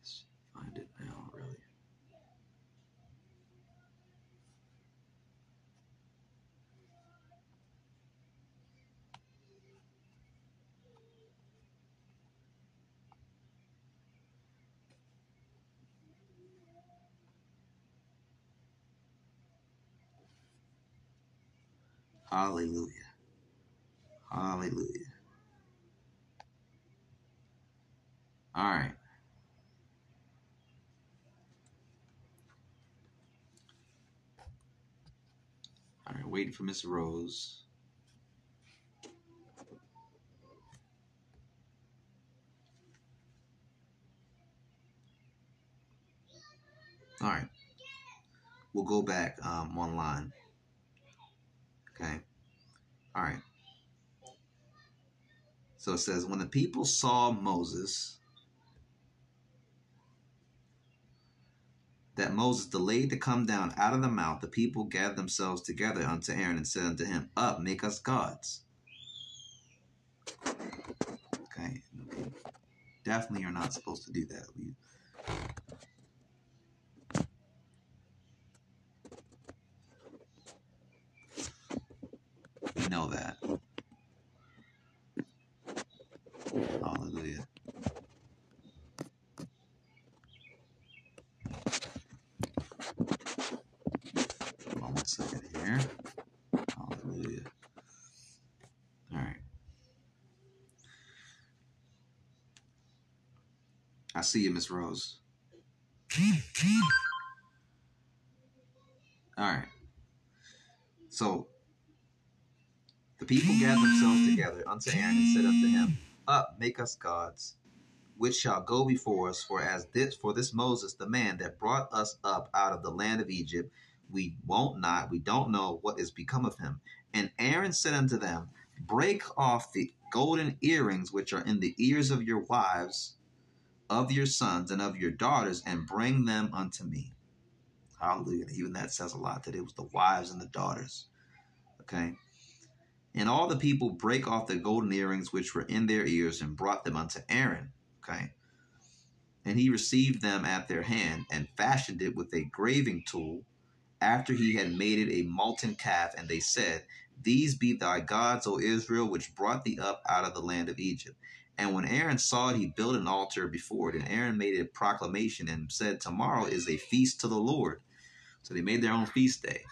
Let's find it now, really. Hallelujah. Hallelujah. All right. All right, waiting for Miss Rose. All right. We'll go back um, online. Okay. All right. So it says, when the people saw Moses that Moses delayed to come down out of the mount, the people gathered themselves together unto Aaron and said unto him, Up, make us gods. Okay. Definitely are not supposed to do that. Know that. Hallelujah. On one second here. Hallelujah. All right. I see you, Miss Rose. All right. So the people gathered themselves together unto Aaron and said unto him, Up, make us gods, which shall go before us. For as this for this Moses, the man that brought us up out of the land of Egypt, we won't not, we don't know what is become of him. And Aaron said unto them, Break off the golden earrings which are in the ears of your wives, of your sons, and of your daughters, and bring them unto me. Hallelujah. Even that says a lot that it was the wives and the daughters. Okay. And all the people break off the golden earrings which were in their ears and brought them unto Aaron. Okay. And he received them at their hand and fashioned it with a graving tool after he had made it a molten calf. And they said, These be thy gods, O Israel, which brought thee up out of the land of Egypt. And when Aaron saw it, he built an altar before it. And Aaron made a proclamation and said, Tomorrow is a feast to the Lord. So they made their own feast day.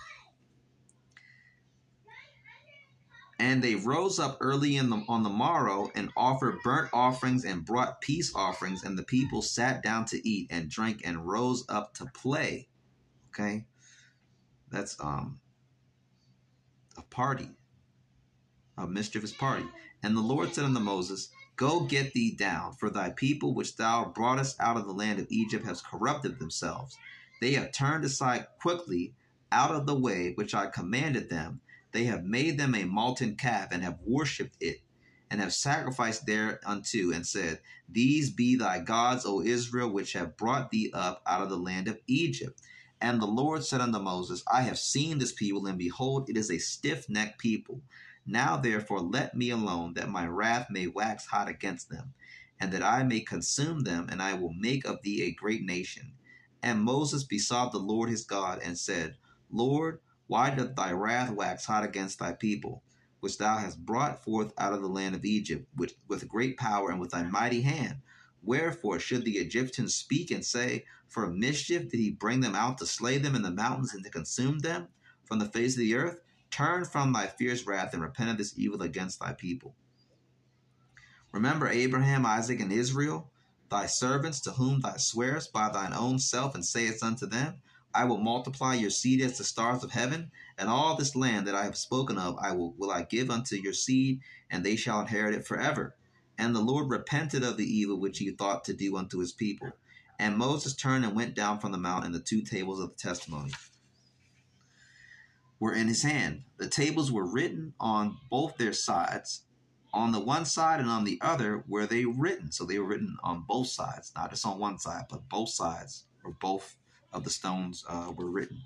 And they rose up early in the on the morrow and offered burnt offerings and brought peace offerings, and the people sat down to eat and drink and rose up to play. Okay, that's um a party, a mischievous party. And the Lord said unto Moses, Go get thee down, for thy people which thou broughtest out of the land of Egypt has corrupted themselves. They have turned aside quickly out of the way which I commanded them. They have made them a molten calf and have worshipped it, and have sacrificed thereunto, and said, These be thy gods, O Israel, which have brought thee up out of the land of Egypt. And the Lord said unto Moses, I have seen this people, and behold, it is a stiff necked people. Now therefore let me alone, that my wrath may wax hot against them, and that I may consume them, and I will make of thee a great nation. And Moses besought the Lord his God, and said, Lord, why doth thy wrath wax hot against thy people, which thou hast brought forth out of the land of Egypt, with, with great power and with thy mighty hand? Wherefore should the Egyptians speak and say, For mischief did he bring them out to slay them in the mountains and to consume them from the face of the earth? Turn from thy fierce wrath and repent of this evil against thy people. Remember Abraham, Isaac, and Israel, thy servants, to whom thou swearest by thine own self, and sayest unto them, I will multiply your seed as the stars of heaven, and all this land that I have spoken of I will, will I give unto your seed, and they shall inherit it forever. And the Lord repented of the evil which he thought to do unto his people. And Moses turned and went down from the mount, and the two tables of the testimony were in his hand. The tables were written on both their sides. On the one side and on the other were they written. So they were written on both sides, not just on one side, but both sides, or both of the stones uh, were written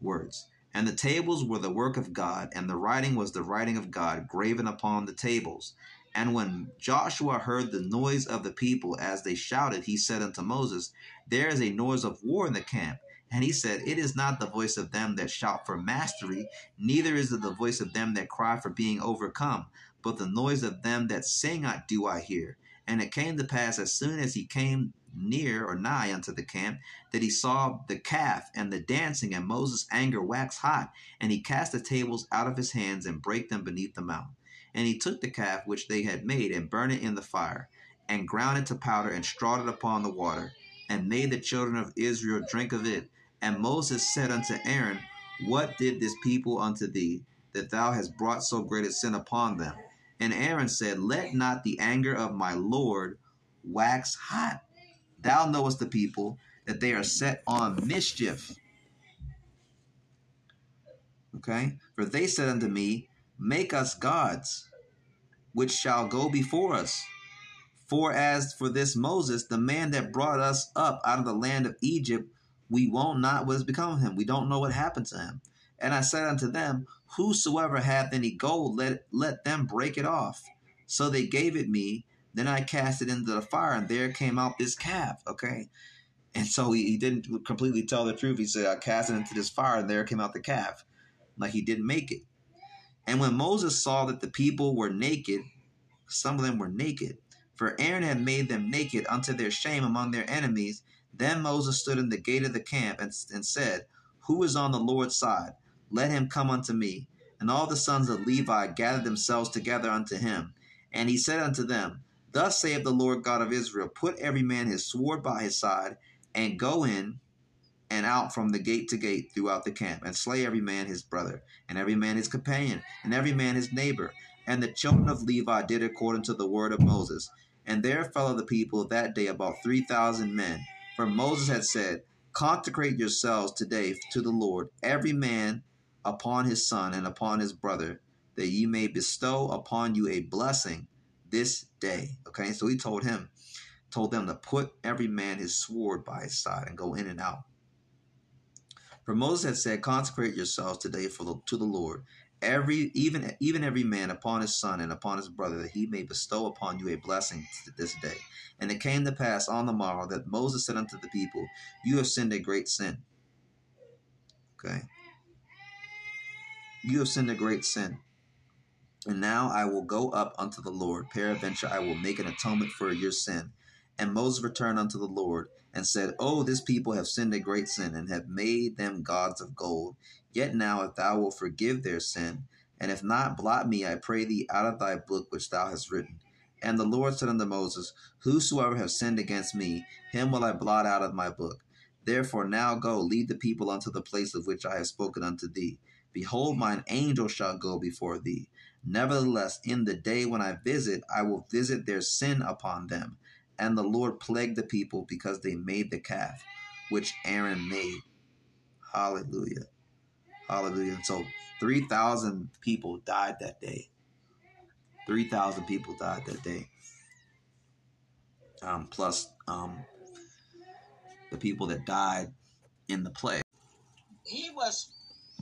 words. And the tables were the work of God, and the writing was the writing of God graven upon the tables. And when Joshua heard the noise of the people as they shouted, he said unto Moses, There is a noise of war in the camp. And he said, It is not the voice of them that shout for mastery, neither is it the voice of them that cry for being overcome, but the noise of them that sing I do I hear. And it came to pass as soon as he came near or nigh unto the camp, that he saw the calf and the dancing, and Moses' anger waxed hot, and he cast the tables out of his hands and brake them beneath the mount. And he took the calf which they had made, and burned it in the fire, and ground it to powder, and strawed it upon the water, and made the children of Israel drink of it. And Moses said unto Aaron, What did this people unto thee, that thou hast brought so great a sin upon them? And Aaron said, Let not the anger of my Lord wax hot. Thou knowest the people that they are set on mischief. Okay? For they said unto me, Make us gods, which shall go before us. For as for this Moses, the man that brought us up out of the land of Egypt, We won't not what has become of him. We don't know what happened to him. And I said unto them, Whosoever hath any gold, let let them break it off. So they gave it me. Then I cast it into the fire, and there came out this calf. Okay. And so he, he didn't completely tell the truth. He said, I cast it into this fire, and there came out the calf. Like he didn't make it. And when Moses saw that the people were naked, some of them were naked, for Aaron had made them naked unto their shame among their enemies, then Moses stood in the gate of the camp and, and said, Who is on the Lord's side? Let him come unto me. And all the sons of Levi gathered themselves together unto him. And he said unto them, Thus saith the Lord God of Israel, Put every man his sword by his side, and go in and out from the gate to gate throughout the camp, and slay every man his brother, and every man his companion, and every man his neighbor. And the children of Levi did according to the word of Moses. And there fell of the people that day about three thousand men. For Moses had said, Consecrate yourselves today to the Lord, every man upon his son and upon his brother, that ye may bestow upon you a blessing this day. Okay, so he told him, told them to put every man his sword by his side and go in and out. For Moses had said, Consecrate yourselves today for the, to the Lord, every even even every man upon his son and upon his brother, that he may bestow upon you a blessing this day. And it came to pass on the morrow that Moses said unto the people, You have sinned a great sin. Okay. You have sinned a great sin. And now I will go up unto the Lord. Peradventure I will make an atonement for your sin. And Moses returned unto the Lord and said, Oh, this people have sinned a great sin and have made them gods of gold. Yet now, if thou wilt forgive their sin, and if not, blot me, I pray thee, out of thy book which thou hast written. And the Lord said unto Moses, Whosoever have sinned against me, him will I blot out of my book. Therefore now go, lead the people unto the place of which I have spoken unto thee. Behold, mine angel shall go before thee. Nevertheless, in the day when I visit, I will visit their sin upon them. And the Lord plagued the people because they made the calf, which Aaron made. Hallelujah. Hallelujah. And so 3,000 people died that day. 3,000 people died that day. Um, plus um, the people that died in the plague. He was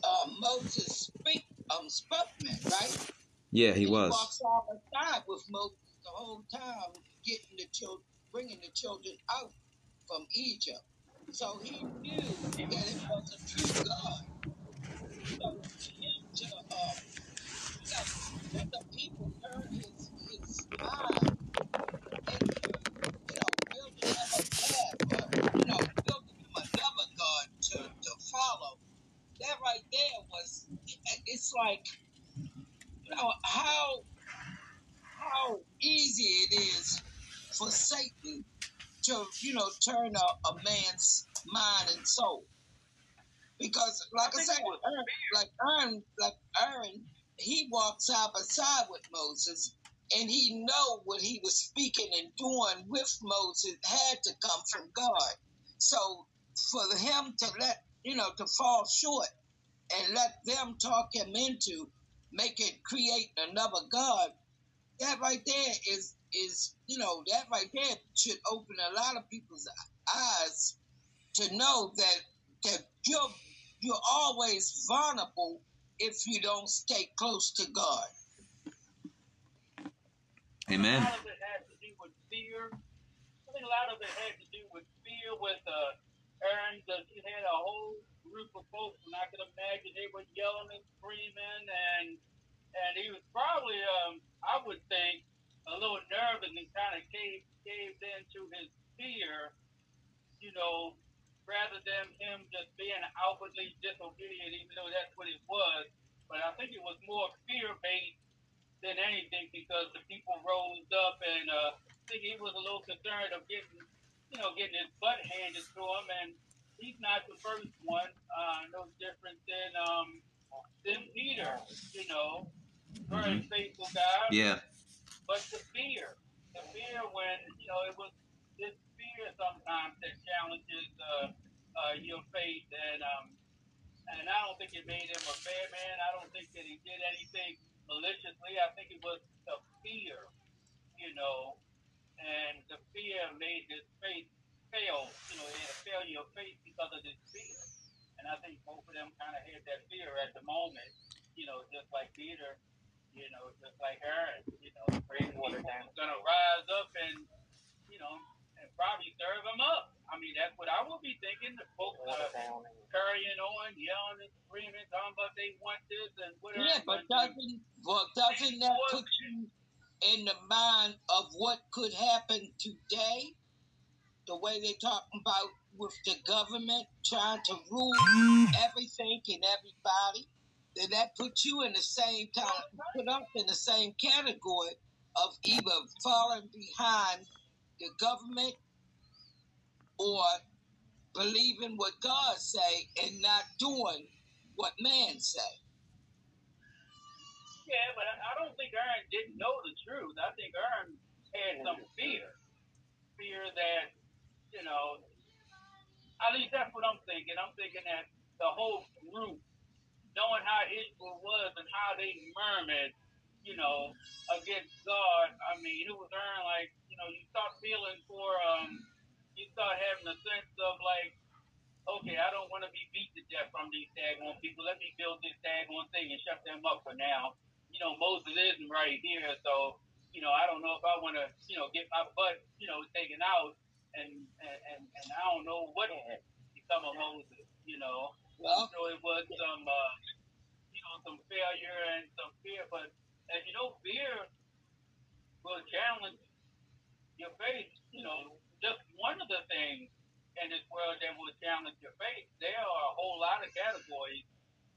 uh, Moses' speak, um, spokesman, right? Yeah, he And was. walks side by side with Moses the whole time, getting the children, bringing the children out from Egypt. So he knew that it was a true God. So him to, you let the people turn his his mind into, you know, building him a path, or, you know, building him another God to, to follow. That right there was, it's like, you know, how how easy it is for Satan to, you know, turn a, a man's mind and soul. Because, like I, think said, Aaron, like Aaron, like Aaron, he walked side by side with Moses, and he know what he was speaking and doing with Moses had to come from God. So for him to let you know to fall short and let them talk him into making create another God, that right there is is you know that right there should open a lot of people's eyes to know that that you're you're always vulnerable if you don't stay close to God. Amen. A lot of it had to do with fear. I think a lot of it had to do with fear with uh, Aaron. That he had a whole group of folks, and I could imagine they were yelling and screaming, and and he was probably, um, I would think, a little nervous and kind of caved caved into his fear, you know, rather than him just being outwardly disobedient, even though that's what it was. But I think it was more fear based than anything because the people rose up and uh, I think he was a little concerned of getting, you know, getting his butt handed to him. And he's not the first one. Uh, no different than um, than Peter, you know, very faithful guy. Yeah. But the fear, the fear when you know it was this fear sometimes that challenges uh, uh, your faith, and um, and I don't think it made him a bad man. I don't think that he did anything maliciously. I think it was the fear, you know, and the fear made his faith failed. You know, they had a failure of faith because of this fear. And I think both of them kind of had that fear at the moment. You know, just like Peter, you know, just like Aaron, you know, crazy people gonna rise up and, you know, and probably serve them up. I mean, that's what I would be thinking. The folks are carrying on, yelling and screaming, talking about they want this and whatever. Yeah, but doesn't well, doesn't that put you in the mind of what could happen today? The way they talking about with the government trying to rule mm. everything and everybody, then that puts you in the same kind, of, put up in the same category of either falling behind the government or believing what God say and not doing what man say. Yeah, but I don't think Aaron didn't know the truth. I think Aaron had some fear. Fear that, you know, at least that's what I'm thinking. I'm thinking that the whole group, knowing how Israel was and how they murmured, you know, against God, I mean, it was Aaron like, you know, you start feeling for, um, you start having a sense of like, okay, I don't want to be beat to death from these daggone people. Let me build this daggone thing and shut them up for now you know, Moses isn't right here, so you know, I don't know if I want to, you know, get my butt, you know, taken out, and and and I don't know what become of Moses, you know. Well, so it was some, uh, you know, some failure and some fear, but as you know, fear will challenge your faith. You know, just one of the things in this world that will challenge your faith. There are a whole lot of categories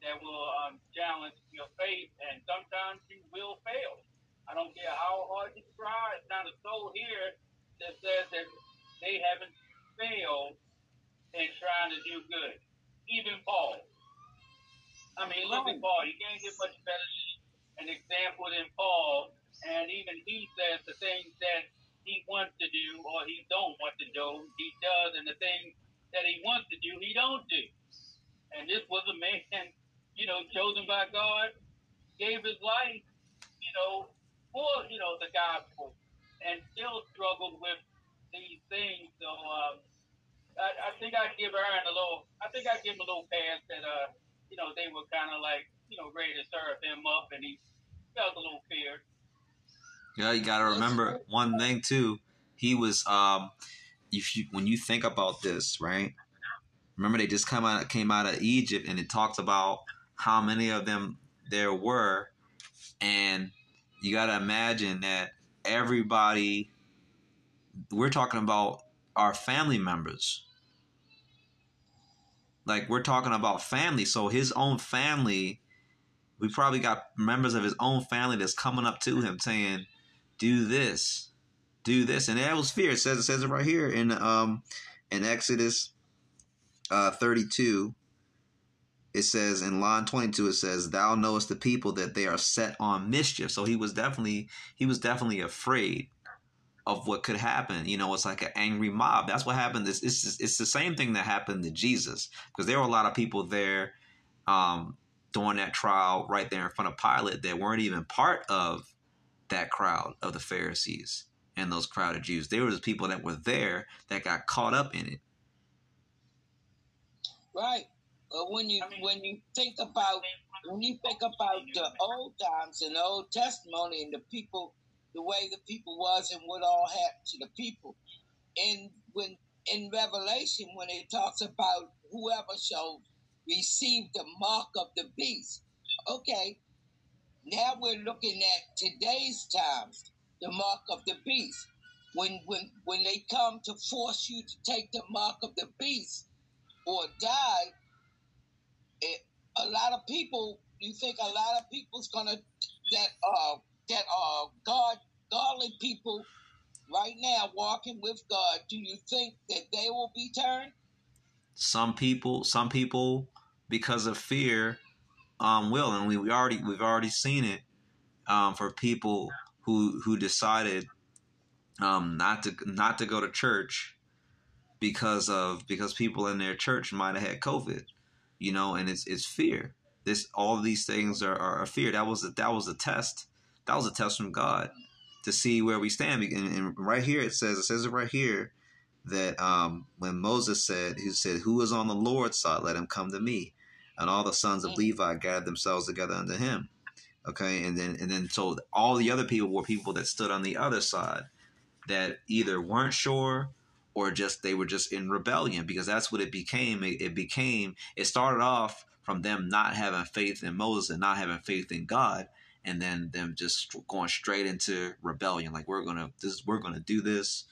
that will um, challenge your faith, and sometimes you will fail. I don't care how hard you try. It's not a soul here that says that they haven't failed in trying to do good. Even Paul. I mean, look at oh. Paul. You can't get much better an example than Paul. And even he says the things that he wants to do or he don't want to do, he does, and the things that he wants to do, he don't do. And this was a man [laughs] you know, chosen by God, gave his life, you know, for, you know, the gospel and still struggled with these things. So um, I, I think I'd give Aaron a little, I think I'd give him a little pass that, uh, you know, they were kind of like, you know, ready to serve him up and he felt a little fear. Yeah, you got to remember one thing too. He was, um, if you when you think about this, right? Remember, they just come out came out of Egypt, and it talks about how many of them there were. And you got to imagine that everybody, we're talking about our family members. Like we're talking about family. So his own family, we probably got members of his own family that's coming up to him saying, do this, do this. And that was fear. It says, it says it right here in, um, in Exodus uh, 32 it says in line 22 it says thou knowest the people that they are set on mischief so he was definitely he was definitely afraid of what could happen. You know it's like an angry mob. That's what happened. It's, it's, it's the same thing that happened to jesus because there were a lot of people there um, during that trial right there in front of pilate that weren't even part of that crowd of the pharisees and those crowded jews. There was people that were there that got caught up in it. Right. But when you when you think about when you think about the old times and the old testimony and the people, the way the people was and what all happened to the people, and when in Revelation when it talks about whoever shall receive the mark of the beast, okay, now we're looking at today's times, the mark of the beast. When when when they come to force you to take the mark of the beast or die, it, a lot of people, you think a lot of people's gonna that uh that are God godly people right now walking with God. Do you think that they will be turned? Some people, some people, because of fear, um, will, and we, we already we've already seen it um, for people who who decided um, not to not to go to church because of because people in their church might have had COVID you know, and it's it's fear. This all these things are, are, fear. That was a, that was a test. That was a test from God to see where we stand. And, and right here it says it says it right here that um, when Moses said, "He said, who is on the Lord's side? Let him come to me." And all the sons of Levi gathered themselves together unto him. Okay, and then and then so all the other people were people that stood on the other side that either weren't sure or just they were just in rebellion because that's what it became. It, it became it started off from them not having faith in Moses and not having faith in God, and then them just going straight into rebellion. Like we're gonna this we're gonna do this.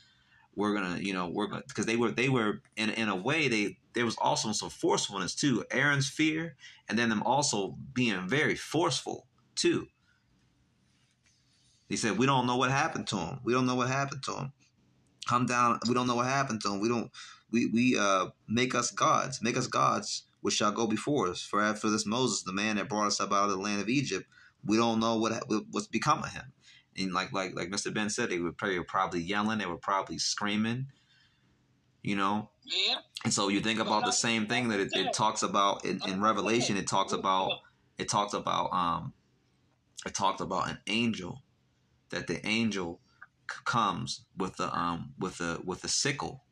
We're gonna you know we're gonna because they were they were in in a way they there was also some forcefulness too. Aaron's fear and then them also being very forceful too. He said, "We don't know what happened to him. We don't know what happened to him. Come down. We don't know what happened to him. We don't. We we uh make us gods. Make us gods, which shall go before us. For after this Moses, the man that brought us up out of the land of Egypt, we don't know what what's become of him. And like like like Mr. Ben said, they were probably, probably yelling. They were probably screaming. You know. Yeah. And so you think about the same thing that it, it talks about in, in Revelation. It talks about it talks about um it talked about an angel that the angel comes with the um with the with the sickle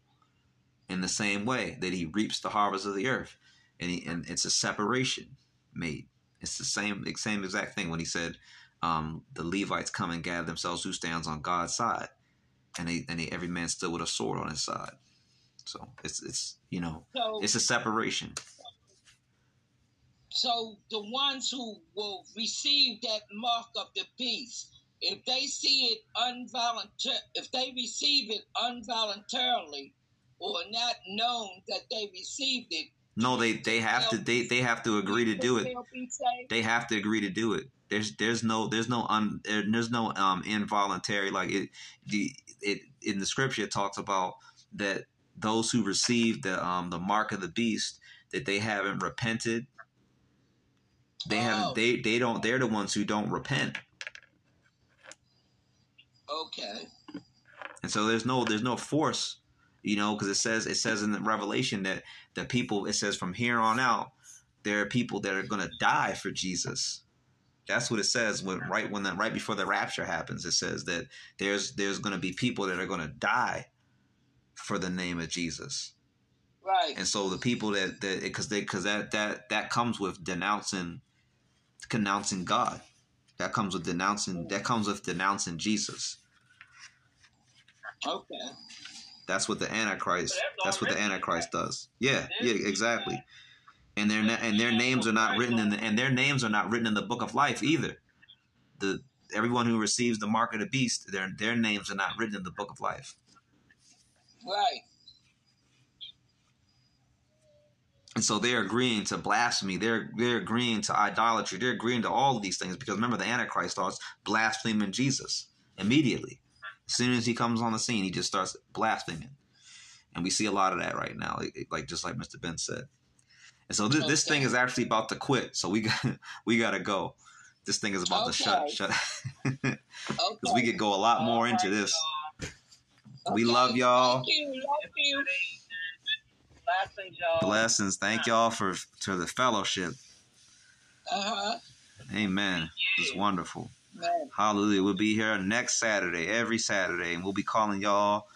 in the same way that he reaps the harvest of the earth and he, and it's a separation made it's the same same exact thing when he said um the levites come and gather themselves who stands on god's side? And they and they, every man stood with a sword on his side. So it's it's you know So, it's a separation. So the ones who will receive that mark of the beast, if they see it involuntar, if they receive it involuntarily, or not known that they received it, no they they have to they they have to agree to do it they'll be saved. they have to agree to do it. There's there's no there's no un there's no um involuntary like it the it in the scripture it talks about that those who receive the um the mark of the beast that they haven't repented they Oh. haven't they they don't they're the ones who don't repent Okay. and so there's no there's no force you know because it says it says in the revelation that the people it says from here on out there are people that are going to die for jesus. That's what it says when right when the right before the rapture happens it says that there's there's going to be people that are going to die for the name of jesus. Right. and so the people that that because they because that that that comes with denouncing denouncing god. That comes with denouncing that comes with denouncing jesus. Okay. That's what the Antichrist. That's what the Antichrist does. Yeah, yeah, exactly. And their and their names are not written in the and their names are not written in the book of life either. The everyone who receives the mark of the beast, their their names are not written in the book of life. Right. And so they're agreeing to blasphemy. They're they're agreeing to idolatry. They're agreeing to all of these things because remember the Antichrist starts blaspheming Jesus immediately. As soon as he comes on the scene, he just starts blaspheming, and we see a lot of that right now, like, like just like Mr. Ben said. And so this, this thing is actually about to quit. So we got [laughs] we got to go. This thing is about to shut Okay. shut [laughs] Okay. because we could go a lot more into this. We love y'all. Thank you. Love you. Blessings, y'all. Blessings. Thank y'all for to the fellowship. Uh huh. Amen. It's wonderful. Man. Hallelujah. We'll be here next Saturday, every Saturday, and we'll be calling y'all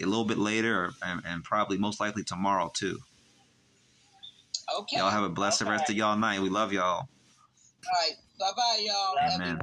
a little bit later and, and probably most likely tomorrow too. Okay. Y'all have a blessed rest of y'all night. We love y'all. All right. Bye bye, y'all. Amen.